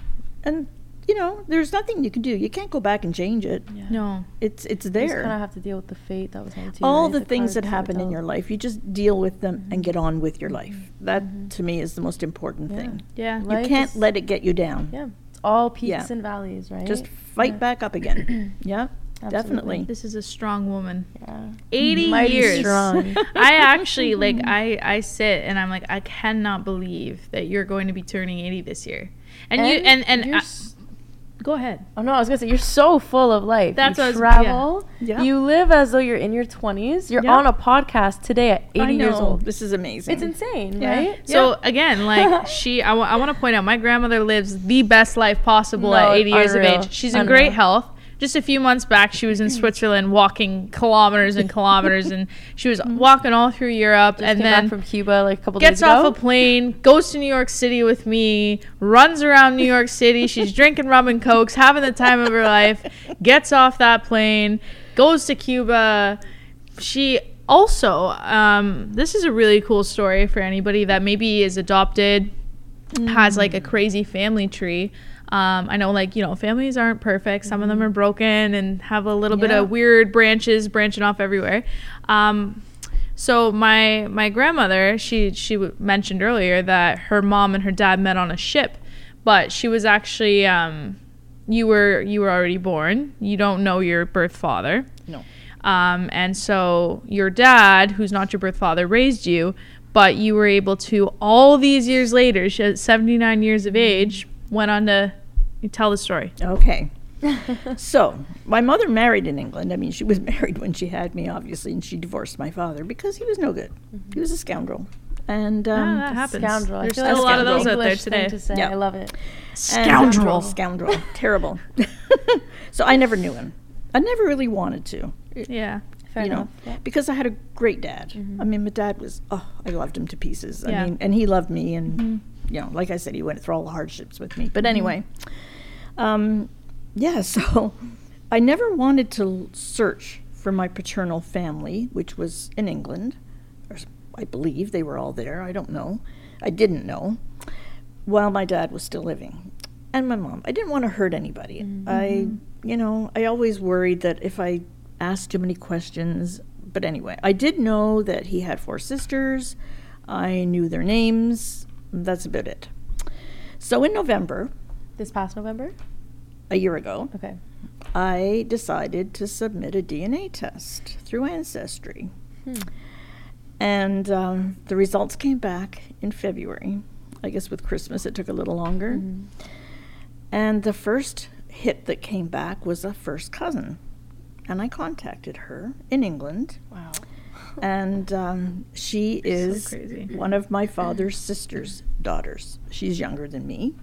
And you know, there's nothing you can do. You can't go back and change it. Yeah. No. It's it's there. You just kind of have to deal with the fate that was handed to you. All right? the things that were happen in your life, you just deal with them and get on with your life. That Mhm. to me is the most important Yeah. thing. Yeah. You Life can't is- let it get you down. Yeah, it's all peaks Yeah. and valleys, right? Just fight Yeah. back up again. <clears throat> yeah, Absolutely. definitely. This is a strong woman. Yeah. 80 Mighty years. strong. <laughs> I actually like I I sit and I'm like I cannot believe that you're going to be turning 80 this year. And, you and and you're I- s- go ahead. oh no, I was gonna say you're so full of life. That's you what I was- yeah. travel. Yeah. You live as though you're in your 20s. You're Yeah. on a podcast today at 80 years old. This is amazing. It's insane, Yeah. right? So again, <laughs> like she, I want to point out, my grandmother lives the best life possible No, at 80 years unreal. of age. She's in Unreal. great health. Just a few months back, she was in mm. Switzerland walking kilometers and kilometers, and she was <laughs> mm. walking all through Europe, Just and came then back from Cuba like a couple gets days ago. Gets off a plane, goes to New York City with me, runs around New York City. She's <laughs> drinking rum and cokes, having the time of her life. Gets off that plane, goes to Cuba. She also, um, this is a really cool story for anybody that maybe is adopted, has like a mm. crazy family tree. Um, I know, like, you know, families aren't perfect. Some of them are broken and have a little bit of weird branches branching off everywhere. Um, so my my grandmother, she she mentioned earlier that her mom and her dad met on a ship, but she was actually um, you were you were already born. You don't know your birth father. No. Um, and so your dad, who's not your birth father, raised you, but you were able to all these years later, she at 79 years of age, went on to you tell the story. Okay. <laughs> so, my mother married in England. I mean, she was <laughs> married when she had me, obviously, and she divorced my father because he was no good. He was a scoundrel. And um, Ah, that happens. Scoundrel. There's still like a lot of those an out there today. To say. Yeah. I love it. and- Scoundrel. Scoundrel. <laughs> Terrible. so, I never knew him. I never really wanted to. Yeah. Fair you know, enough. Yeah. because I had a great dad. Mhm. I mean, my dad was, oh, I loved him to pieces. I Yeah. mean, and he loved me, and Mhm. you know, like I said, he went through all the hardships with me. But anyway, um, yeah. <laughs> So I never wanted to search for my paternal family, which was in England. I believe they were all there. I don't know. I didn't know. While my dad was still living, and my mom. I didn't want to hurt anybody. Mhm. I, you know, I always worried that if I asked too many questions. But anyway, I did know that he had four sisters. I knew their names. That's about it. So in November, This past November. a year ago, Okay. I decided to submit a DNA test through Ancestry. Hmm. And um, the results came back in February. I guess with Christmas it took a little longer. Mhm. And the first hit that came back was a first cousin. And I contacted her in England. Wow. And um, she is crazy. one of my father's sister's daughters. She's younger than me.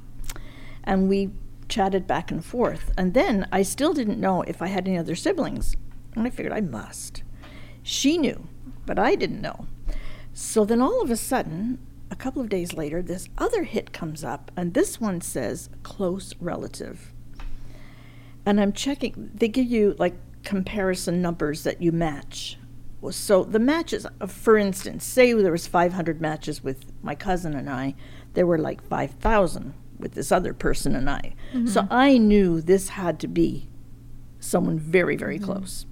And we chatted back and forth. And then I still didn't know if I had any other siblings. And I figured I must. She knew, but I didn't know. So then all of a sudden, a couple of days later, this other hit comes up, and this one says close relative. And I'm checking, they give you like comparison numbers that you match. So the matches, uh, for instance, say there was 500 matches with my cousin and I, there were like 5,000 with this other person and I. So I knew this had to be someone very, very close.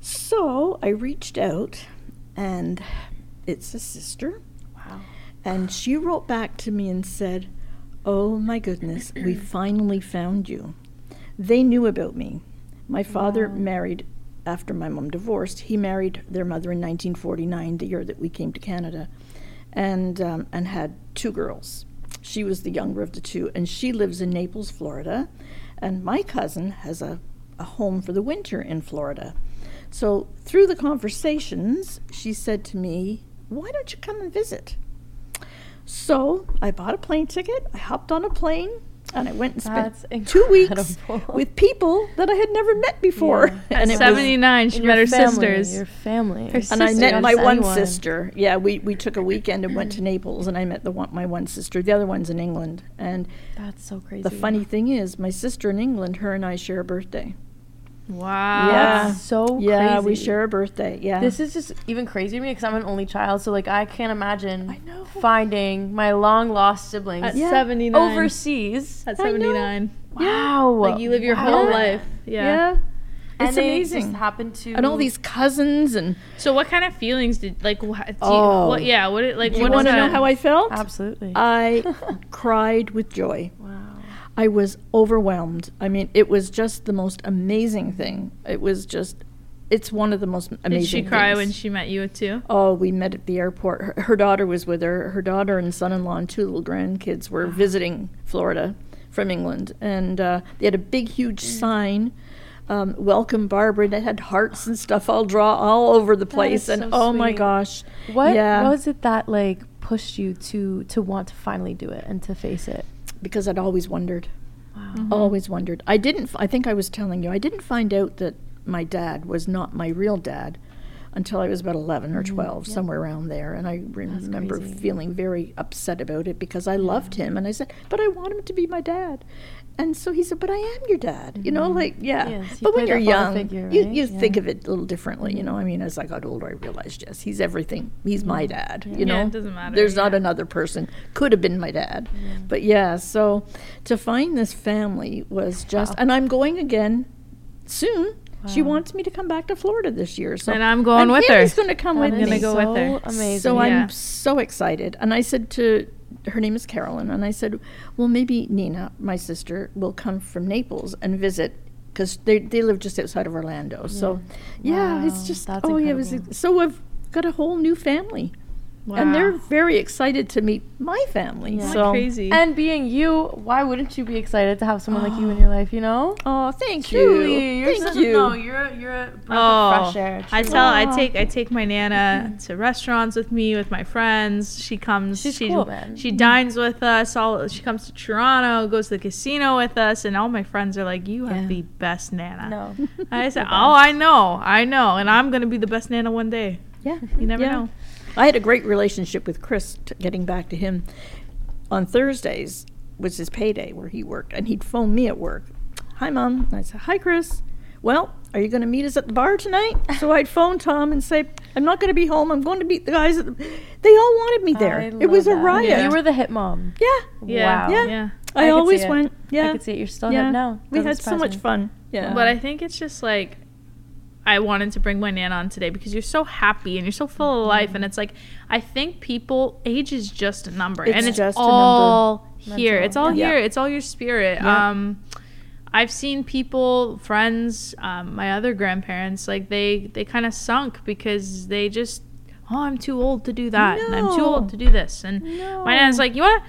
So I reached out, and it's a sister, Wow. and she wrote back to me and said, Oh my goodness, we <clears throat> finally found you. They knew about me. My father Wow. married after my mom divorced. He married their mother in 1949, the year that we came to Canada, and um, and had two girls. She was the younger of the two, and she lives in Naples, Florida, and my cousin has a, a home for the winter in Florida. So through the conversations, she said to me, "Why don't you come and visit?" So I bought a plane ticket. I hopped on a plane and I went and spent two weeks with people that I had never met before. Yeah. And At it was, 79, she met her family, sisters. Your family. Her and I met my one Anyone. sister. Yeah, we, we took a weekend and went to Naples, and I met the one, my one sister. The other one's in England. And That's so crazy. the funny thing is, my sister in England, her and I share a birthday. Wow. Yeah. That's so Yeah, we share a birthday. Yeah. This is just even crazier to me because I'm an only child, so like I can't imagine I know. finding my long lost siblings At Yeah. 79. overseas. At 79. Wow, Like you live your whole life. Yeah. yeah. It's they amazing. Just happen to And all these cousins and So what kind of feelings did like wha- do you, Oh. what yeah, what it like do you what want to know how I felt? absolutely. <laughs> I cried with joy. wow. I was overwhelmed. I mean, it was just the most amazing thing. It was just, it's one of the most amazing. Did she cry things. when she met you too? Oh, we met at the airport. Her, her daughter was with her. Her daughter and son-in-law and two little grandkids were visiting Florida from England, and uh, they had a big, huge sign. Um, welcome Barbara that had hearts and stuff all draw all over the place is and so oh my gosh What yeah was it that like pushed you to to want to finally do it and to face it? Because I'd always wondered Wow. Mm-hmm. always wondered. I didn't. f- I think I was telling you. I didn't find out that my dad was not my real dad until I was about eleven or mm-hmm. twelve, somewhere around there. And I remember crazy. feeling very upset about it because I loved him, and I said, "But I want him to be my dad." And so he said, "But I am your dad." You know, like yeah. Yes, but when you're young, figure, you right? you Yeah. think of it a little differently. You know, I mean, as I got older, I realized yes, he's everything. He's my dad. You Yeah, know, it doesn't matter, There's not another person. Could have been my dad, but yeah. So to find this family was just, Wow. and I'm going again soon. She wants me to come back to Florida this year, so And I'm going with her. Haley's going to come That with is me. gonna go with her. so Amazing. So Yeah. I'm so excited. And I said to her name is Carolyn, and I said, well, maybe Nina, my sister, will come from Naples and visit because they they live just outside of Orlando. So yeah, Wow, it's just that's oh yeah, it was so I've got a whole new family. And they're very excited to meet my family. Yeah. So that crazy. and being you, why wouldn't you be excited to have someone like you in your <gasps> life? You know. oh, thank Truly, you, you're thank you. A, no, you're a, you're a breath Oh, of fresh air. I truly. tell I take I take my nana <laughs> to restaurants with me with my friends. She comes. She's she, cool, man. She dines with us. All she comes to Toronto, goes to the casino with us, and all my friends are like, "You have Yeah. the best nana." No. I <laughs> said, "Oh. I know, I know, and I'm gonna be the best nana one day. Yeah, You never yeah. know." I had a great relationship with Chris. T- getting back to him, on Thursdays was his payday where he worked, and he'd phone me at work. Hi, mom. And I said, Hi, Chris. Well, are you going to meet us at the bar tonight? <laughs> so I'd phone Tom and say, I'm not going to be home. I'm going to meet the guys. At the... They all wanted me there. I it was a riot. Yeah. You were the hit mom. Yeah, Yeah, Wow. yeah. Yeah. I I, always went. Yeah, I could see it. You're still yeah. hip now. We Doesn't had so much me. fun. Yeah, But I think it's just like I wanted to bring my nan on today because you're so happy and you're so full of life, and it's like I think people age is just a number, It's and it's just a number. all here. Mental, It's all yeah. here. It's all your spirit. Yeah. Um, I've seen people, friends, um, my other grandparents, like they they kind of sunk because they just oh I'm too old to do that, and I'm too old to do this, and No. my nan's like you wanna.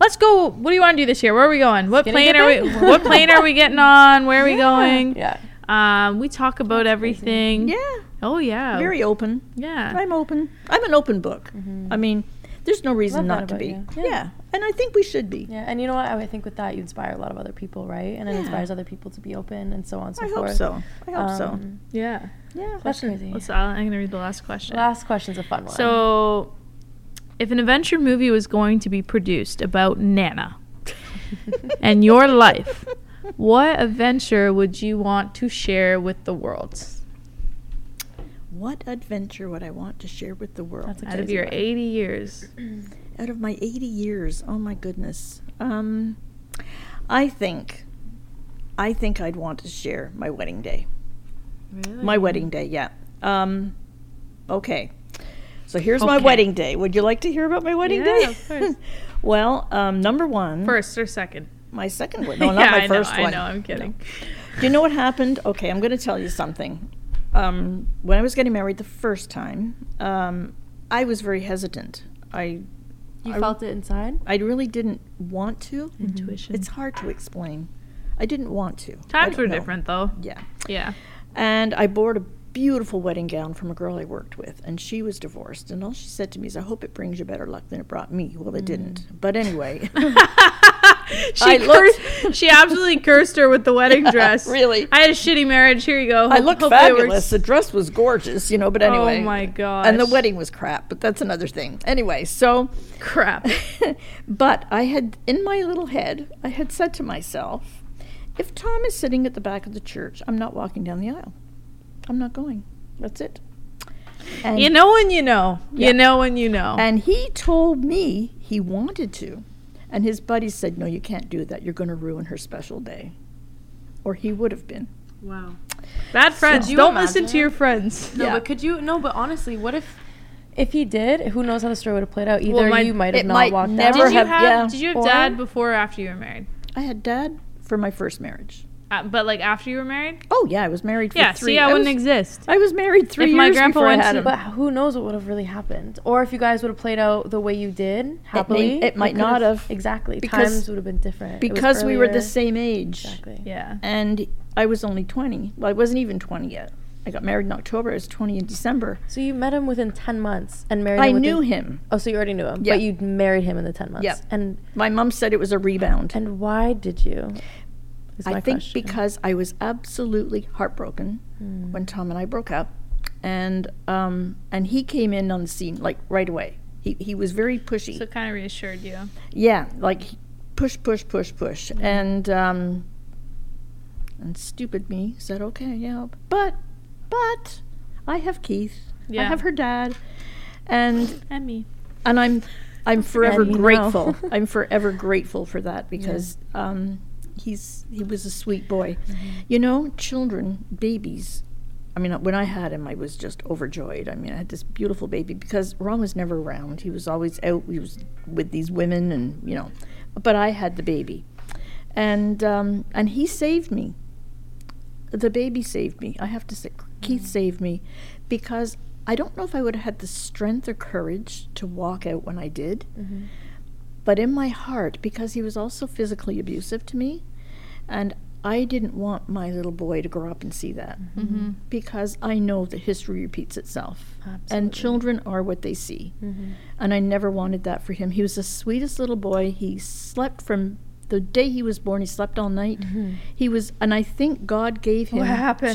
Let's go. What do you want to do this year? Where are we going? What plane are we? What plane are we getting <laughs> on? Where are we going? Yeah. Um, we talk about everything. yeah, Oh yeah. very open. yeah. I'm open. I'm an open book. I mean, there's no reason Love not to be. Yeah. Yeah. and I think we should be. Yeah, and you know what? I think with that, you inspire a lot of other people, right? And it Yeah. inspires other people to be open and so on and so I forth. I hope so. I hope so. Um, Yeah. Yeah. That's crazy. Let's, I'll- I'm gonna read the last question. Last question's a fun one. So, if an adventure movie was going to be produced about Nana <laughs> and your life, what adventure would you want to share with the world What adventure would I want to share with the world? That's out of your one. 80 years? <clears throat> Out of my 80 years, oh my goodness. Um, I think, I think I'd want to share my wedding day. really? My wedding day, yeah. Um, okay. So here's my wedding day. Would you like to hear about my wedding Yeah, day? of course. <laughs> well, um, number one, First or second? My second one. <laughs> No, not my I know, first I one. know. I'm kidding. Do you know what happened? Okay, I'm going to tell you something. Um, when I was getting married the first time, um, I was very hesitant. I You I- felt it inside? I really didn't want to. Intuition. It's hard to explain. I didn't want to. Times were know. different though. Yeah. Yeah. And I bought a beautiful wedding gown from a girl I worked with, and she was divorced. And all she said to me is, I hope it brings you better luck than it brought me. Well, it didn't. But anyway. <laughs> <laughs> she cursed, she absolutely cursed her with the wedding dress. really. I had a shitty marriage. Here you go. I looked Hopefully it works. fabulous. The dress was gorgeous, you know, but oh anyway. Oh my god. And the wedding was crap, but that's another thing. Anyway, so crap. <laughs> but I had in my little head, I had said to myself, if Tom is sitting at the back of the church, I'm not walking down the aisle. I'm not going. That's it. And, You know when you know. Yeah. You know when you know. and he told me he wanted to. And his buddies said, No, you can't do that. You're going to ruin her special day. Or he would have been. wow. Bad friends. Could you Don't listen to your friends. No, Yeah. but could you? No, but honestly, what if, if he did? Who knows how the story would have played out? Either Well, my- you might have not might walked never out. Did you have- have, yeah. did you have dad before or after you were married? I had dad for my first marriage. Uh, but like after you were married? Oh, yeah, I was married for Yeah, three see, I wouldn't was, exist. I was married three If years my grandpa before I went had to- him. But who knows what would have really happened? Or if you guys would have played out the way you did happily, it might not have. Exactly, Because- times would have been different because we were the same age. Exactly. Yeah. And I was only 20. Well, I wasn't even 20 yet. I got married in October. I was 20 in December. So you met him within ten months and married. I him knew him. Oh, so you already knew him, Yeah. but you married him in the ten months. Yep. And My mom said it was a rebound. and why did you? I think question. because I was absolutely heartbroken Hmm. when Tom and I broke up, and um, and he came in on the scene like right away. He he was very pushy. So kind of reassured you. yeah, like push, push, push, push, Mm-hmm. and um, and stupid me said okay, yeah, but but I have Keith. I have her dad, and And me. and I'm I'm forever grateful. <laughs> I'm forever grateful for that because um, he's he was a sweet boy. Mm-hmm. You know, children, babies. I mean, when I had him, I was just overjoyed. I mean, I had this beautiful baby because Ron was never around. He was always out. He was with these women, and you know, but I had the baby, and um, and he saved me. The baby saved me. I have to say, Keith saved me because I don't know if I would have had the strength or courage to walk out when I did. Mm-hmm. But in my heart, because he was also physically abusive to me, and I didn't want my little boy to grow up and see that Mm-hmm. because I know that history repeats itself. Absolutely. And children are what they see. Mhm. And I never wanted that for him. He was the sweetest little boy. He slept from the day he was born, he slept all night. He was, and I think God gave him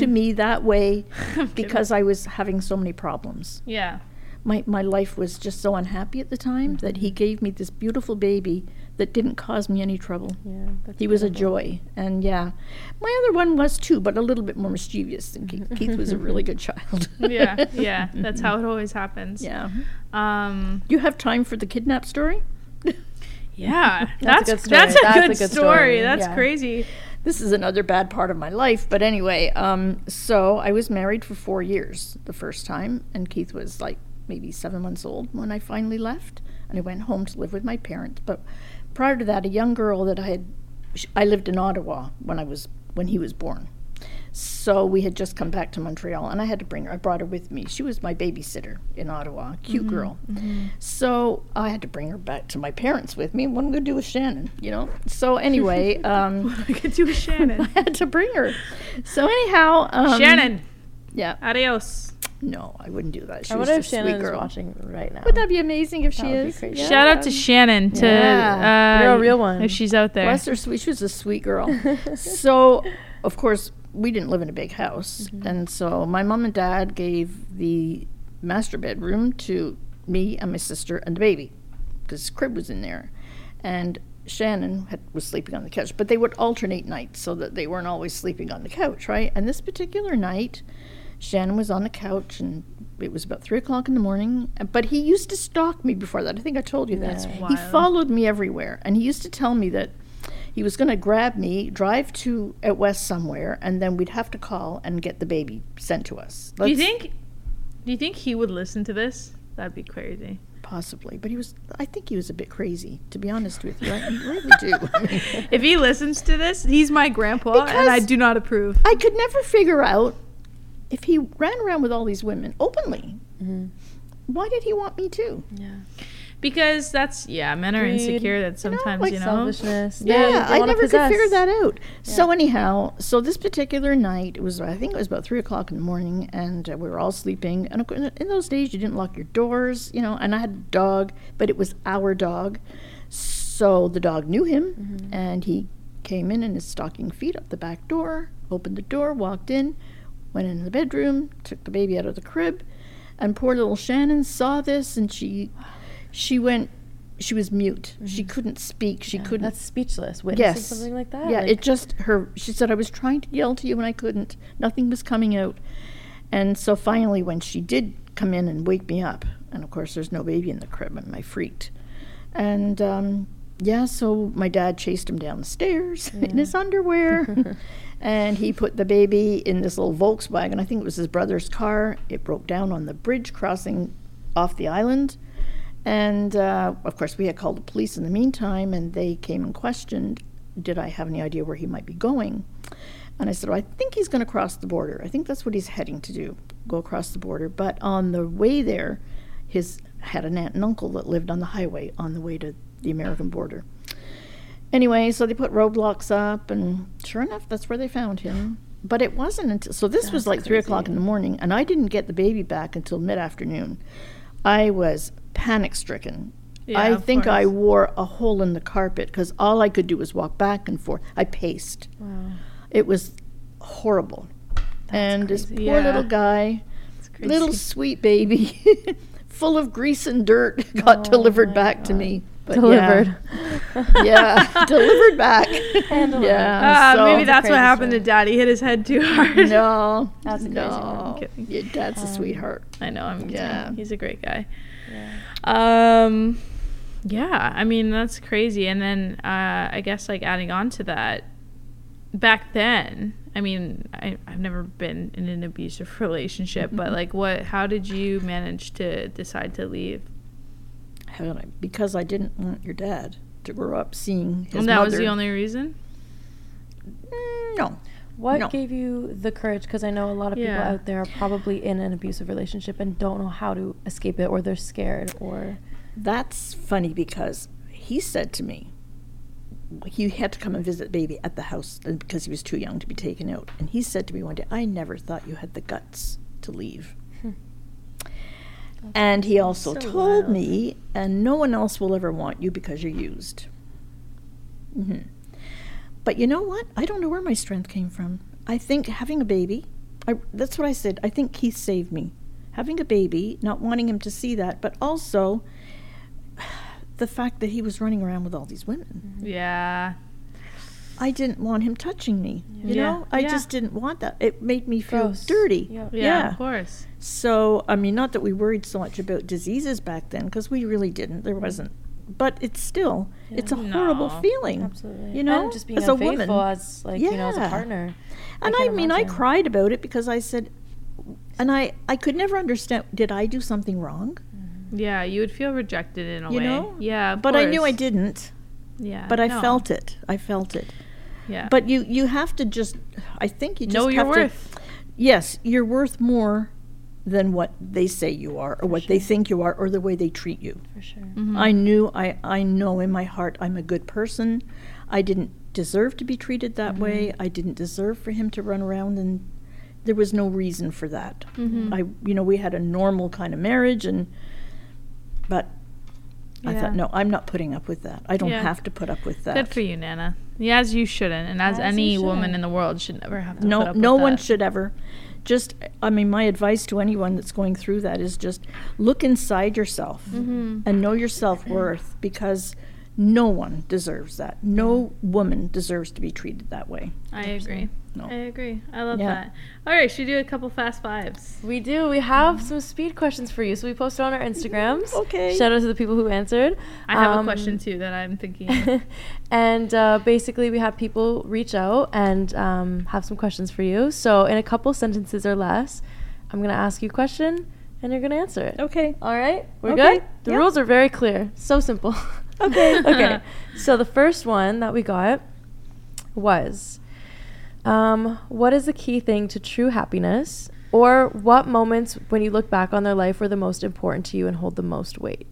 to me that way <laughs> because I was having so many problems. Yeah. My, my life was just so unhappy at the time that he gave me this beautiful baby that didn't cause me any trouble. Yeah, He was a joy. And yeah, my other one was too, but a little bit more mischievous than Keith. <laughs> Keith was a really good child. Yeah. Yeah. <laughs> That's how it always happens. Yeah. Um. You have time for the kidnap story? Yeah. That's <laughs> That's a good that's, story. a, That's a good story. story. That's Yeah. crazy. this is another bad part of my life. But anyway, um, so I was married for four years the first time, and Keith was like maybe seven months old when I finally left, and I went home to live with my parents. But prior to that, a young girl that I had, I lived in Ottawa when I was when he was born. So we had just come back to Montreal, and I had to bring her. I brought her with me. She was my babysitter in Ottawa, cute girl. So I had to bring her back to my parents with me. What am I going to do with Shannon? You know. So anyway, <laughs> um, I could do with <laughs> Shannon? I had to bring her. So anyhow, um, Shannon. Yeah. Adios. No, I wouldn't do that. She I wonder if sweet Shannon's girl. watching right now. Would that be amazing if she That would is? crazy. Shout out to Shannon. To Yeah. uh, You're a real one. If she's out there. Bless her sweet. She was a sweet girl. <laughs> so, of course, we didn't live in a big house, and so my mom and dad gave the master bedroom to me and my sister and the baby, because crib was in there, and Shannon had, was sleeping on the couch. But they would alternate nights so that they weren't always sleeping on the couch, right? And this particular night, Shannon was on the couch, and it was about three o'clock in the morning. But he used to stalk me before that. I think I told you that. That's He followed me everywhere, and he used to tell me that he was going to grab me, drive to at west somewhere, and then we'd have to call and get the baby sent to us. do you think? Do you think he would listen to this? That'd be crazy. Possibly, but he was. I think he was a bit crazy, to be honest with you. I really <laughs> do. If he listens to this, he's my grandpa, and I do not approve. I could never figure out if he ran around with all these women openly. Mhm. Why did he want me too? Yeah. Because that's yeah, men are Greed, insecure. That know, sometimes like you know. Selfishness. They- Yeah, I never possess. could figure that out. So anyhow, so this particular night, it was I think it was about three o'clock in the morning, and uh, we were all sleeping. And in those days, you didn't lock your doors, you know. And I had a dog, but it was our dog, so the dog knew him, Mm-hmm. and he came in in his stocking feet up the back door, opened the door, walked in, went in the bedroom, took the baby out of the crib, and poor little Shannon saw this, and she she went she was mute. She couldn't speak. She Yeah, couldn't. That's speechless. Witnessing yes. something like that. Yeah, Like, it just her. She said I was trying to yell to you and I couldn't. Nothing was coming out. And so finally, when she did come in and wake me up, and of course there's no baby in the crib, and I freaked. And um, yeah, so my dad chased him down the stairs <laughs> in his underwear, <laughs> and he put the baby in this little Volkswagen. I think it was his brother's car. It broke down on the bridge crossing off the island. And uh, of course, we had called the police in the meantime, and they came and questioned did I have any idea where he might be going? And I said, well, I think he's going to cross the border. I think that's what he's heading to do, go across the border. But on the way there, his had an aunt and uncle that lived on the highway on the way to the American border. Anyway, so they put roadblocks up, and sure enough, that's where they found him. But it wasn't until so this was That's like three o'clock in the morning, and I didn't get the baby back until mid afternoon. I was panic stricken. Yeah, I think I wore a hole in the carpet because all I could do was walk back and forth. I paced. Wow. It was horrible. That's and this poor Yeah. little guy, little sweet baby, <laughs> full of grease and dirt, <laughs> got Oh delivered back to me. But Delivered. Yeah, yeah <laughs> delivered back. And delivered. yeah. Ah, so- maybe that's what happened story. to Daddy. Hit his head too hard. No, <laughs> That's a no. I'm. Your dad's a Um, sweetheart. I know. I'm Yeah. yeah. He's a great guy. Yeah. Um, yeah. I mean, that's crazy. And then uh, I guess like adding on to that, back then. I mean, I, I've never been in an abusive <laughs> relationship, but like, what? How did you manage to decide to leave? How I? Because I didn't want your dad to grow up seeing his and that mother. was the only reason. Mm, no. What No. gave you the courage? Because I know a lot of people Yeah. out there are probably in an abusive relationship and don't know how to escape it, or they're scared, or That's funny because he said to me, he had to come and visit baby at the house uh, because he was too young to be taken out. And he said to me one day, I never thought you had the guts to leave. And he also so told wild. me, and no one else will ever want you because you're used. hmm But you know what? I don't know where my strength came from. I think having a baby, I, that's what I said. I think Keith saved me. Having a baby, not wanting him to see that, but also <sighs> the fact that he was running around with all these women. Yeah. I didn't want him touching me. You Yeah. know, I Yeah. just didn't want that. It made me feel Gross. dirty. Yeah. Yeah. Yeah. Of course. So, I mean, not that we worried so much about diseases back then, because we really didn't. There wasn't. But it's still, Yeah. it's a horrible feeling. absolutely, You know, and just being as a woman. as like you know as a partner. And I, can't mean, I cried about it because I said, and I, I could never understand. Did I do something wrong? Mm-hmm. Yeah. You would feel rejected in a You way. know? Yeah. of But I knew I didn't. Yeah. But I no. felt it. I felt it. Yeah. But you, you have to just. I think you just know your have to- worth. yes, you're worth more than what they say you are, or what they think you are, or the way they treat you. for sure. Mhm. I knew, I, I know in my heart I'm a good person. I didn't deserve to be treated that way. I didn't deserve for him to run around, and there was no reason for that. Mhm. I, you know, we had a normal kind of marriage, and but I thought, no, I'm not putting up with that. I don't Yeah. have to put up with that. Good for you, Nana. Yeah, as you shouldn't, and as, As any woman in the world should never have to. put no no one that. should ever just i mean my advice to anyone that's going through that is just look inside yourself Mhm. and know your self-worth because no one deserves that no woman deserves to be treated that way I agree. No. I agree. I love Yeah. that. All right, should we do a couple fast fives? We do. We have some speed questions for you. So we posted on our Instagrams. Okay. Shout out to the people who answered. I have Um, a question too that I'm thinking. <laughs> and uh, basically, we had people reach out and um, have some questions for you. So, in a couple sentences or less, I'm going to ask you a question and you're going to answer it. okay All right? We're Okay, good? The yeah. rules are very clear. So simple. Okay. <laughs> okay. So, the first one that we got was um, What is the key thing to true happiness? Or what moments when you look back on their life were the most important to you and hold the most weight?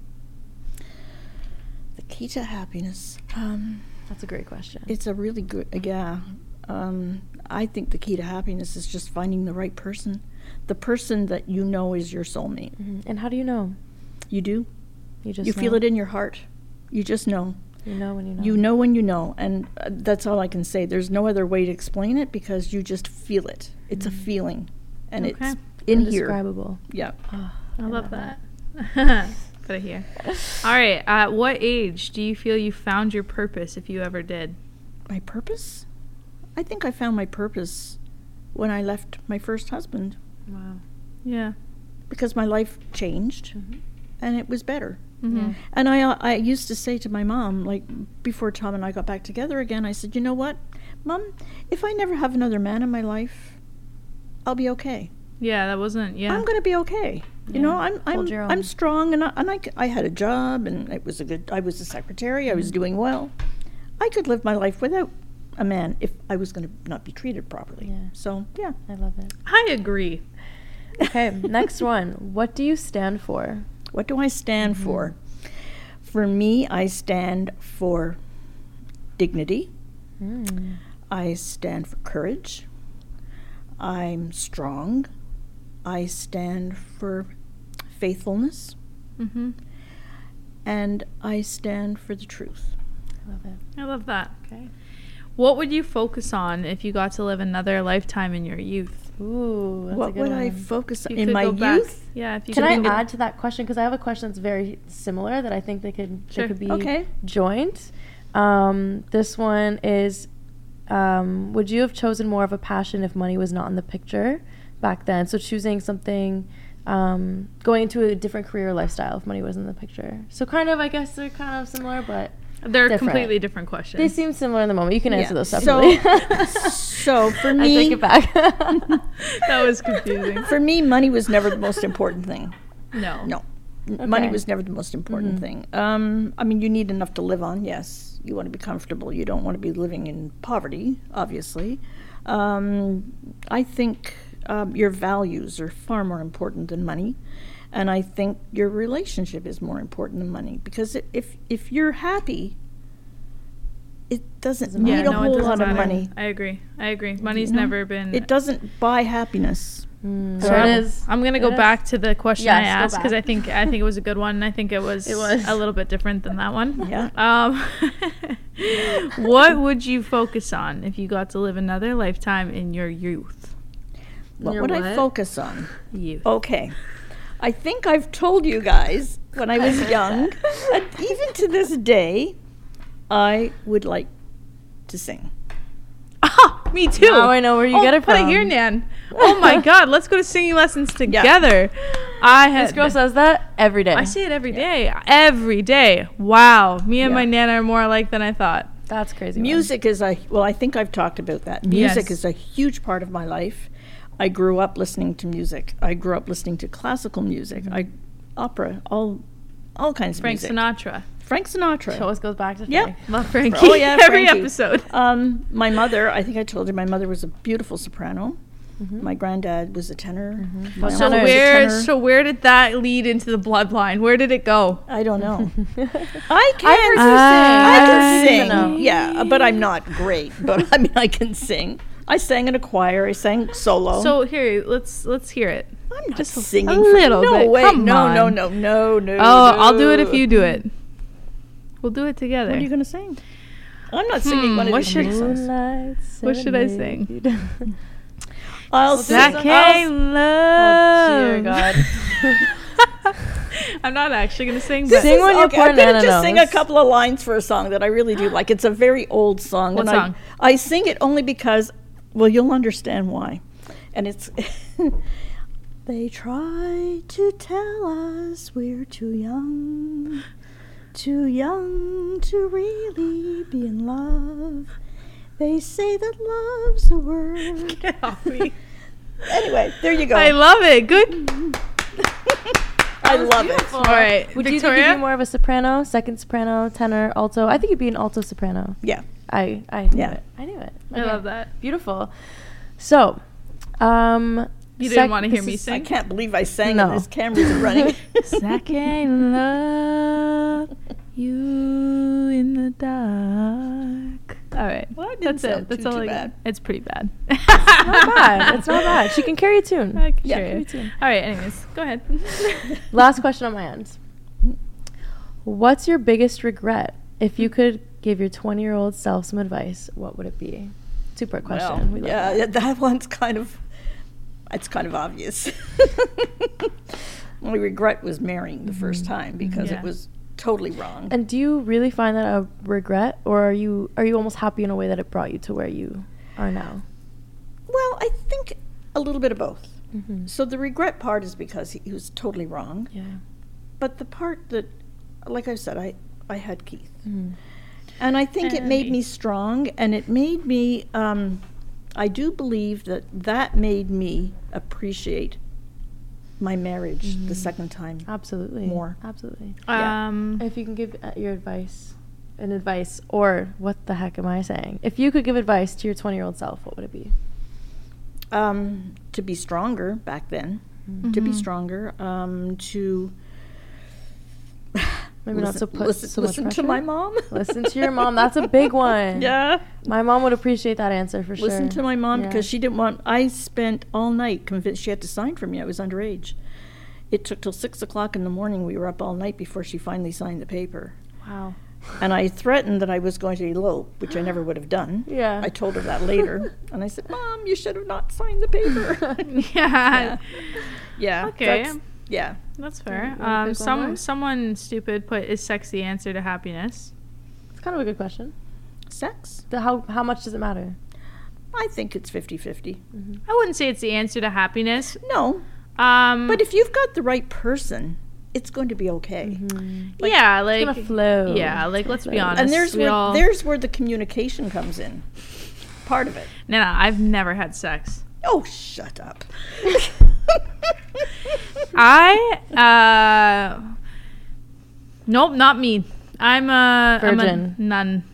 the key to happiness um, That's a great question. it's a really good yeah um, i think the key to happiness is just finding the right person the person that you know is your soulmate Mhm. And how do you know? you do You just you feel it in your heart you just know You know when you know. You know when you know, and uh, that's all I can say. There's no other way to explain it because you just feel it. It's a feeling, and Okay. it's in here. Indescribable. Yeah. Oh, I love that. <laughs> Gotta hear. All right. At what age do you feel you found your purpose, if you ever did? My purpose? I think I found my purpose when I left my first husband Wow. Yeah. because my life changed Mhm. and it was better. Mm-hmm. Yeah. And I, uh, I used to say to my mom, like before Tom and I got back together again, I said, you know what, mom, if I never have another man in my life, I'll be okay. Yeah, that wasn't. Yeah. I'm gonna be okay. You Yeah. know, I'm I'm I'm strong, and I, and I, c- I had a job, and it was a good. I was a secretary. I was Mm-hmm. doing well. I could live my life without a man if I was going to not be treated properly. Yeah. So yeah, I love it. I agree. <laughs> Okay, next one. What do you stand for? What do I stand Mm-hmm. for? For me, I stand for dignity. Mm. I stand for courage. I'm strong. I stand for faithfulness, Mm-hmm. and I stand for the truth. I love it. I love that. Okay. What would you focus on if you got to live another lifetime in your youth? Ooh, what good would I focus on in my go back- youth? Yeah. If you Can could I think of- add to that question because I have a question that's very similar that I think they could Sure. they could be Okay. joint. Um, this one is: um, Would you have chosen more of a passion if money was not in the picture back then? So choosing something, um, going into a different career lifestyle if money was in the picture. So kind of, I guess they're kind of similar, but They're different. completely different questions. they seem similar in the moment. You can answer Yeah. those separately. <laughs> So for I me, take it back. <laughs> <laughs> that was confusing. for me, money was never the most important thing. No. No, N- money was never the most important Mhm. thing. Um, I mean, you need enough to live on. Yes, you want to be comfortable. You don't want to be living in poverty, obviously. Um, I think um, your values are far more important than money, and I think your relationship is more important than money because if if you're happy, it doesn't Doesn't need Yeah, a no, whole doesn't lot of money. I agree. I agree. Money's You know? never been. It doesn't buy happiness. Mm, So there it I'm- is. I'm gonna There go it back is. to the question I Yes, go asked because I think I think it was a good one. and I think it was, <laughs> It was. a little bit different than that one. <laughs> Yeah. Um, <laughs> what would you focus on if you got to live another lifetime in your youth? What Your would I focus on? Youth. Okay. I think I've told you guys when I was young, <laughs> and even to this day, I would like to sing. Ah, me too. Now I know where you oh, get it put it here, Nan. Oh my <laughs> God, let's go to singing lessons together. I had. This girl says that every day. I say it every day. Every day. Wow. Me and my Yeah. nana are more alike than I thought. That's crazy. man. Music is a, well, I think I've talked about that. Music Yes. is a huge part of my life. I grew up listening to music. I grew up listening to classical music, I, opera, all, all kinds Frank of music. Frank Sinatra. Frank Sinatra. She always goes back to Yep. Frank. Love Frankie. Oh, yeah, <laughs> every Frankie. episode. Um, my mother, I think I told you, my mother was a beautiful soprano. Mhm. My granddad was a tenor. Mhm. So uncle tenor? was a where tenor. so where did that lead into the bloodline? Where did it go? I don't know. <laughs> I can. I've heard I can sing. know. Yeah, but I'm not great. But I mean, I can sing. I sang in a choir. I sang solo. So here, let's let's hear it. I'm not just singing. a for- little no bit. way. Come no, no, on. no, no, no. Oh, I'll do it if you do it. We'll do it together. What are you gonna sing? I'm not singing Hmm, one of what these should- songs. What should I serenade. <laughs> I'll Well, sing. That I'll- love. Oh, dear God. <laughs> I'm not actually gonna sing. This But Sing is- one your okay, poor I'm gonna Nana just sing a couple of lines for a song that I really do like. It's a very old song. What and song? I, I sing it only because, well, you'll understand why. And it's. <laughs> they try to tell us we're too young, too young to really be in love. They say that love's a word. <laughs> get off me. <laughs> Anyway, there you go. I love it. Good. I love it. All right, Would you think Victoria. you'd be more of a soprano, second soprano, tenor, alto? I think you'd be an alto soprano. Yeah. I I knew Yeah. it. I knew it. I love that. Beautiful. So, um, You didn't want to hear me is- I can't believe I sang No. and this camera's running. <laughs> Second love you in the dark. All right, Well, that didn't that's it. That's too, all too bad. It's pretty bad. <laughs> not bad. It's not bad. She can carry a tune. I can Yeah, carry a tune. All right. Anyways, go ahead. <laughs> Last question on my end. What's your biggest regret? If you could give your 20 year old self some advice, what would it be? Two part question. Well, yeah, that. that one's kind of, it's kind of obvious. <laughs> my regret was marrying the first time because Yeah. it was totally wrong. And do you really find that a regret, or are you are you almost happy in a way that it brought you to where you are now? well, I think a little bit of both. Mm-hmm. So the regret part is because he, he was totally wrong, Yeah. but the part that, like I said, I I had Keith, Mhm. And I think it made me strong, and it made me. Um, I do believe that that made me appreciate my marriage the second time. Absolutely. More. Absolutely. Yeah. Um, If you can give uh, your advice, an advice, or what the heck am I saying? If you could give advice to your 20 year old self, what would it be? um, to be stronger back then, to be Mhm. stronger, um, to Maybe not so put listen, so much listen to my mom. Listen to your mom. That's a big <laughs> one. yeah, My mom would appreciate that answer for sure. listen to my mom Yeah. because she didn't want. I spent all night convinced she had to sign for me. I was underage. It took till six o'clock in the morning. We were up all night before she finally signed the paper. Wow. And I threatened that I was going to elope, which I never would have done. <gasps> Yeah. I told her that later, <laughs> and I said, "Mom, you should have not signed the paper." <laughs> yeah. yeah. Okay. that's- yeah. That's fair. Um, some someone stupid put is sex the answer to happiness. It's kind of a good question. Sex. The, how how much does it matter? I think it's 50-50. I wouldn't say it's the answer to happiness. No, Um, but if you've got the right person, it's going to be okay. like, yeah, It's like gonna flow. yeah, like let's be flow. honest. And there's where all, there's where the communication comes in. Part of it. no, no, I've never had sex. Oh, shut up. <laughs> I uh, nope, not me. I'm a I'm a Virgin. nun.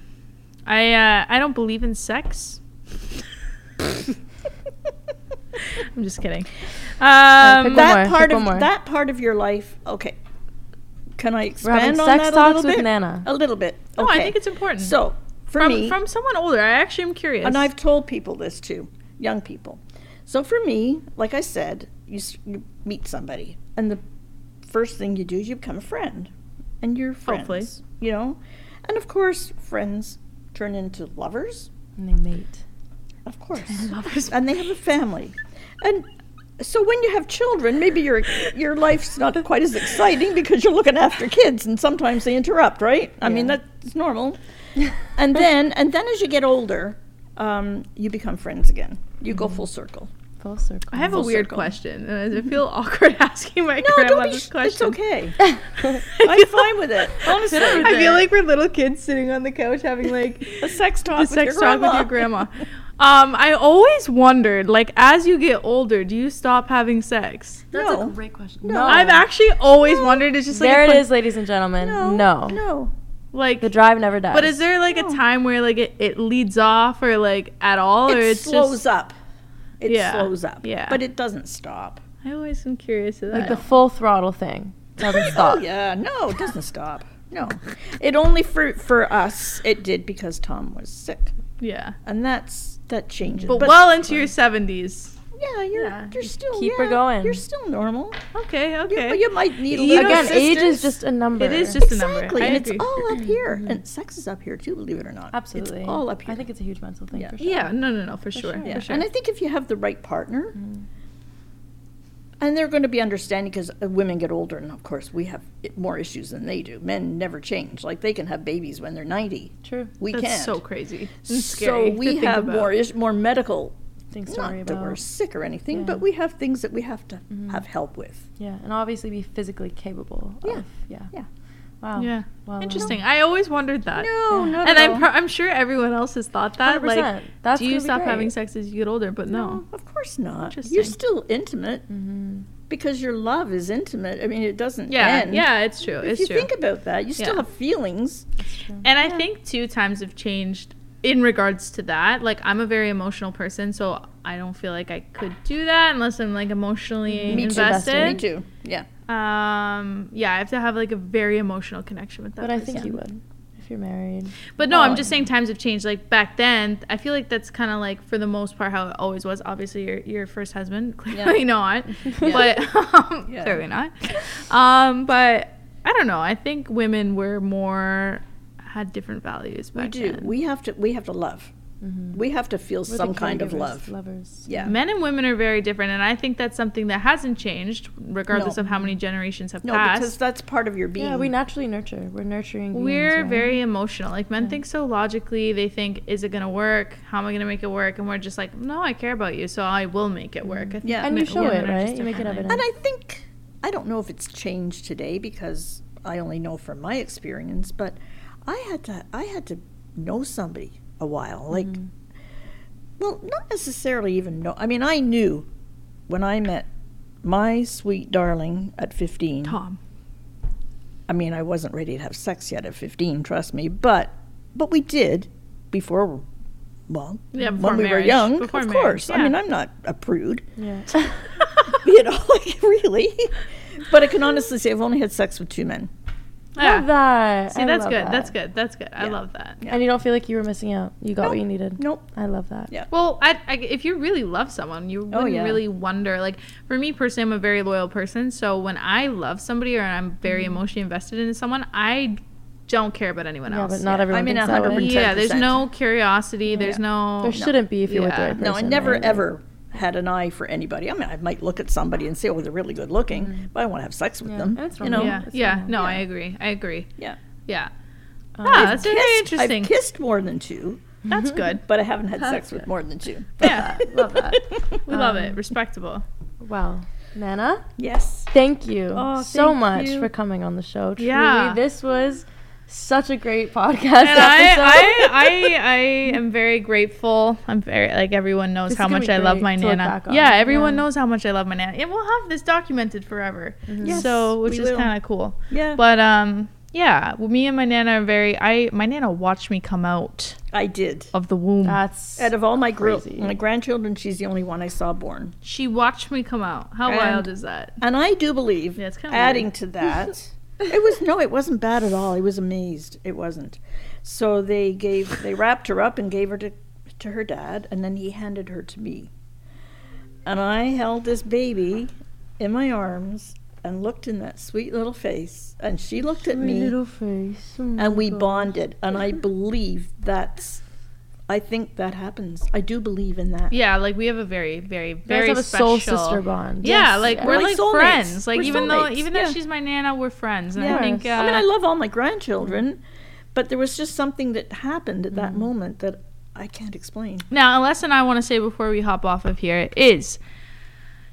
I uh, I don't believe in sex. <laughs> I'm just kidding. Um, one that more, part of more. that part of your life. Okay. Can I We're having expand on sex that a talks little with bit? Nana. A little bit. no, Okay. I think it's important. so for from me, from someone older, I actually am curious. and I've told people this too, young people. So for me, like I said, you, you meet somebody, and the first thing you do is you become a friend, and you're friends. Hopefully. you know, and of course, friends turn into lovers, And they mate. of course, <laughs> Lovers. and they have a family, and so when you have children, maybe your your life's not quite as exciting because you're looking after kids, and sometimes they interrupt, right? I mean that's normal. <laughs> and then and then as you get older, um, you become friends again. You go full circle. Full circle. I have a weird circle. question. and I feel <laughs> awkward <laughs> asking my No, grandma don't be. this sh- question. It's okay. <laughs> I'm fine with it. Honestly, I feel like we're little kids sitting on the couch having like a sex talk. the with sex your talk with your grandma. Um, I always wondered, like, as you get older, do you stop having sex? That's No. a great question. No. No. I've actually always wondered. It's just like there a it que- is, ladies and gentlemen. No, No. no. Like, The drive never dies. but is there like No. a time where like it, it leads off or like at all, or It slows just? up. It Yeah, slows up. yeah. But it doesn't stop. I always am curious of that. like the full throttle thing? Doesn't <laughs> oh, stop. Oh yeah, no, it doesn't stop. No, it only for for us it did because Tom was sick, yeah, and that's that changes. but, well into your seventies. Yeah, you're Yeah, you're still keep her going. You're still normal. Okay, You- okay. You, might need a You little know, Again, age is just a number. It is just a number. exactly, I and agree. it's all up here, and sex is up here too. Believe it or not, absolutely it's all up here. I think it's a huge mental thing Yeah. for sure. yeah, no, no, no, for, sure. sure. yeah. For sure. and I think if you have the right partner, Mm. and they're going to be understanding because women get older, and of course we have more issues than they do. Men never change; like they can have babies when they're ninety. True. We That's can't. so crazy. And so scary we have about. more is more medical. Things to Not worry that we're sick or anything, Yeah. but we have things that we have to Mm-hmm. have help with. Yeah, and obviously be physically capable. Yeah. Of, yeah. Yeah. Wow. Yeah, Well, interesting. I always wondered that. No, Yeah. not and at I'm all. pro- I'm sure everyone else has thought that. Like, 100%. That's do you stop having sex as you get older? But no. of course not. You're still intimate Mm-hmm. because your love is intimate. I mean, it doesn't Yeah, end. yeah, it's true. If It's you true. think about that, you still Yeah. have feelings. And I think two times have changed in regards to that. Like I'm a very emotional person, so I don't feel like I could do that unless I'm like emotionally Me too. invested. Me too. Yeah. Um, yeah, I have to have like a very emotional connection with that. But I think you would if you're married. But no, Oh, I'm just saying times have changed. Like back then, I feel like that's kind of like for the most part how it always was. Obviously, your your first husband, <laughs> clearly <laughs> Yeah. not, <laughs> but um, Yeah. clearly not. Um, but I don't know. I think women were more had different values back We do. then. We have to. We have to love. Mm-hmm. We have to feel We're some kind of love. Lovers. Yeah. Men and women are very different, and I think that's something that hasn't changed, regardless No. of how many generations have No, passed. because that's part of your being. Yeah, we naturally nurture. We're nurturing. beings, We're right? very emotional. Like men think so logically. They think, "Is it gonna work? How am I gonna make it work?" And we're just like, "No, I care about you, so I will make it mm-hmm. work." I think Yeah. And you show it, right? You make it evident. And I think I don't know if it's changed today because I only know from my experience, but I had to I had to know somebody a while. Like mm-hmm. well, not necessarily even know. I mean, I knew when I met my sweet darling at 15. Tom. I mean, I wasn't ready to have sex yet at 15, trust me, but but we did before well, Yeah, before when we were young, Before of marriage, course. I mean, I'm not a prude Yeah. <laughs> <laughs> you know, <laughs> like really. But I can honestly say I've only had sex with two men. Yeah. Love that. See, I that's love good. that. That's good. That's good. I Yeah. love that. Yeah. And you don't feel like you were missing out. You got Nope. what you needed. Nope. I love that. Yeah. Well, I, I, if you really love someone, you wouldn't Oh, yeah. really wonder. Like for me personally, I'm a very loyal person. So when I love somebody or I'm very Mm-hmm. emotionally invested in someone, I don't care about anyone Yeah, else. but not Yeah. everyone I mean, thinks that way. 100. yeah, there's 10%. no curiosity. There's no. There shouldn't be if you're with the Yeah. right No. I never right? ever had an eye for anybody. I mean, I might look at somebody and say, "Oh, they're really good looking," but I want to have sex with Yeah, them. That's it's you know? yeah, It's yeah. No, Yeah. I agree. I agree. Yeah. Yeah. Um, ah, I've that's very interesting. I've kissed more than two, That's good. <laughs> but I haven't had That's sex with more than two. <laughs> Yeah, Love that. we love it. <laughs> Um, Respectable. Wow. Nana, Yes. thank you Oh, so thank much you. for coming on the show. Truly, Yeah. this was such a great podcast And I, episode. I, I, <laughs> I am very grateful. I'm very like everyone knows This how is gonna much I love my nana. Yeah, everyone Yeah. knows how much I love my nana, and we'll have this documented forever. Yes, so, which is kind of cool. Yeah. But um, yeah, well, me and my nana are very. I my nana watched me come out I did. of the womb. That's Out of all my gr- my grandchildren, she's the only one I saw born. she watched me come out. How And- wild is that? And I do believe, Yeah, it's kinda adding weird. to that, <laughs> it was no, it wasn't bad at all. I was amazed. It wasn't. So they gave, they wrapped her up and gave her to, to her dad, and then he handed her to me. And I held this baby in my arms and looked in that sweet little face, and she looked at me, little face. Oh and we God. bonded. And I believe that's, I think that happens. I do believe in that. Yeah, like we have a very, very, very have a special soul sister bond. Yeah, Yes. like Yeah. we're We're like, like friends. Like We're even though soulmates, even though yeah. she's my nana, we're friends. And I think uh, I mean, I love all my grandchildren, but there was just something that happened at that moment that I can't explain. Now, a lesson I want to say before we hop off of here is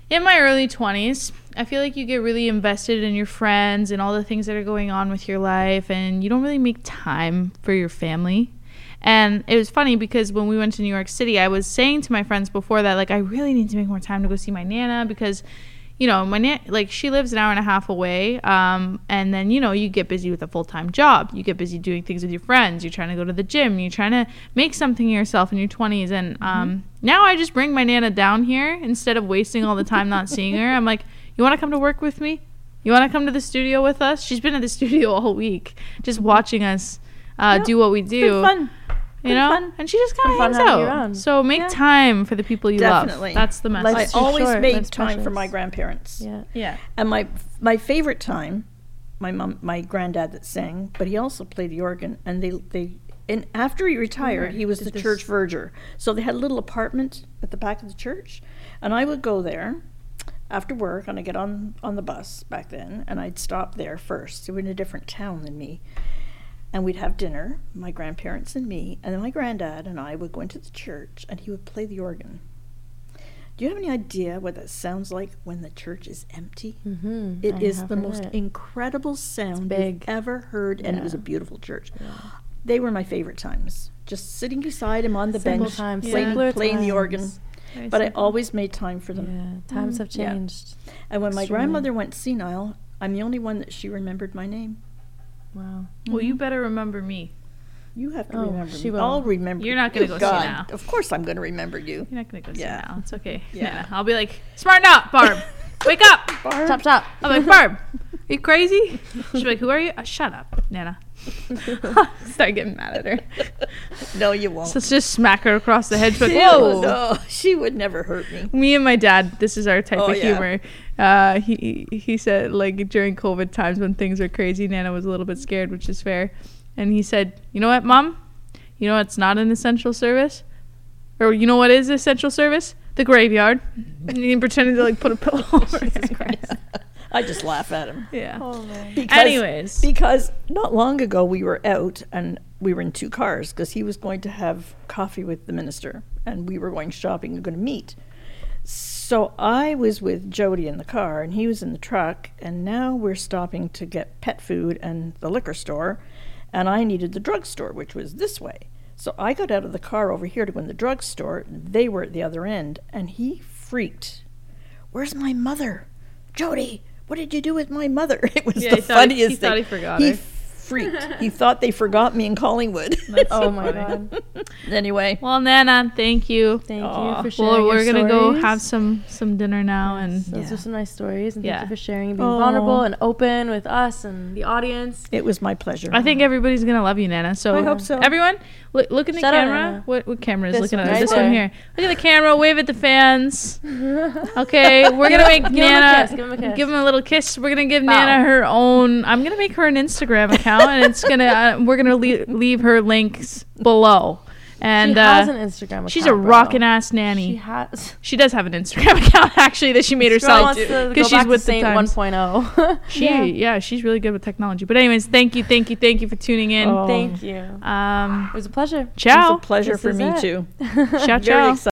in my early 20s, I feel like you get really invested in your friends and all the things that are going on with your life, and you don't really make time for your family. And it was funny because when we went to New York City, I was saying to my friends before that, like, I really need to make more time to go see my Nana because, you know, my Nana, like, she lives an hour and a half away. Um, and then, you know, you get busy with a full time job. You get busy doing things with your friends. You're trying to go to the gym. You're trying to make something of yourself in your 20s. And um, now I just bring my Nana down here instead of wasting all the time not seeing her. I'm like, you want to come to work with me? You want to come to the studio with us? She's been at the <laughs> studio all week, just watching us uh, Yeah, do what we It's do been fun. You know fun. and she just kind of hangs out so make Yeah. time for the people you Definitely. love that's the message Life's I always short, made life's time for my grandparents. Yeah. yeah And my my favorite time, my mom, my granddad that sang, but he also played the organ. And they they and after he retired, he was did the this- church verger. So they had a little apartment at the back of the church, and I would go there after work, and I get on on the bus back then, and I'd stop there first. They were in a different town than me. And we'd have dinner, my grandparents and me, and then my granddad and I would go into the church, and he would play the organ. Do you have any idea what that sounds like when the church is empty? Mm-hmm. It is the most incredible sound you've ever heard, and it was a beautiful church. They were my favorite times. Just sitting beside him on the Simple bench, times, playing, simpler playing the organ. Very But I always made time for them. Yeah. Times have Yeah. changed. And when my grandmother went senile, I'm the only one that she remembered my name. Wow. well you better remember me You have to Oh, remember she me. will. I'll remember. You're not gonna go God, now. Of course, I'm going to remember you. you're not gonna go see now it's okay Yeah. yeah i'll be like smarten up barb <laughs> wake up Barb? Stop, stop. i'm like barb are <laughs> you crazy she'll be like who are you uh, shut up nana <laughs> start getting mad at her No, you won't. so let's just smack her across the head she's like whoa No, she would never hurt me. me and my dad this is our type Oh, of yeah. humor uh he he said like during covid times when things are crazy nana was a little bit scared which is fair and he said you know what mom you know it's not an essential service or you know what is essential service? The graveyard. and he pretended to like put a pillow over. Jesus Christ. I just laugh at him. Yeah. Oh man. Because, Anyways. because not long ago we were out and we were in two cars because he was going to have coffee with the minister and we were going shopping and going to meet. So I was with Jody in the car and he was in the truck and now we're stopping to get pet food and the liquor store and I needed the drugstore which was this way. So I got out of the car over here to go in the drugstore. They were at the other end and he freaked. Where's my mother? Jody, what did you do with my mother? <laughs> It was Yeah, the he he- funniest he thing. thought he forgot He her. Freaked. <laughs> he thought they forgot me in Collingwood. Oh my god. anyway, Well, Nana, thank you. Thank Aw. you for sharing. Well, we're your gonna go have some some dinner now, and Those Yeah. are some nice stories, and Yeah. thank you for sharing and being Aw. vulnerable and open with us and the audience. it was my pleasure. I think everybody's gonna love you, Nana. So I hope so. Everyone, look, look in the Shout camera. What what camera is This looking at right This one here. Look at the camera. Wave at the fans. <laughs> Okay, we're gonna make Give him a kiss, give him a kiss. give him a little kiss. We're gonna give Bow. Nana her own. I'm gonna make her an Instagram <laughs> account, and it's gonna uh, we're gonna leave, leave her links below. And she has uh, an Instagram account. she's a bro. rockin' ass She nanny. has. She does have an Instagram <laughs> account actually that she made Girl herself wants to go because she's to with the Saint times. 1.0. <laughs> She yeah. she's really good with technology. But anyways, thank you, thank you, thank you for tuning in. Oh. Thank you. Um, It was a pleasure. Ciao. it was a pleasure This for me it. too. <laughs> ciao, ciao. excited.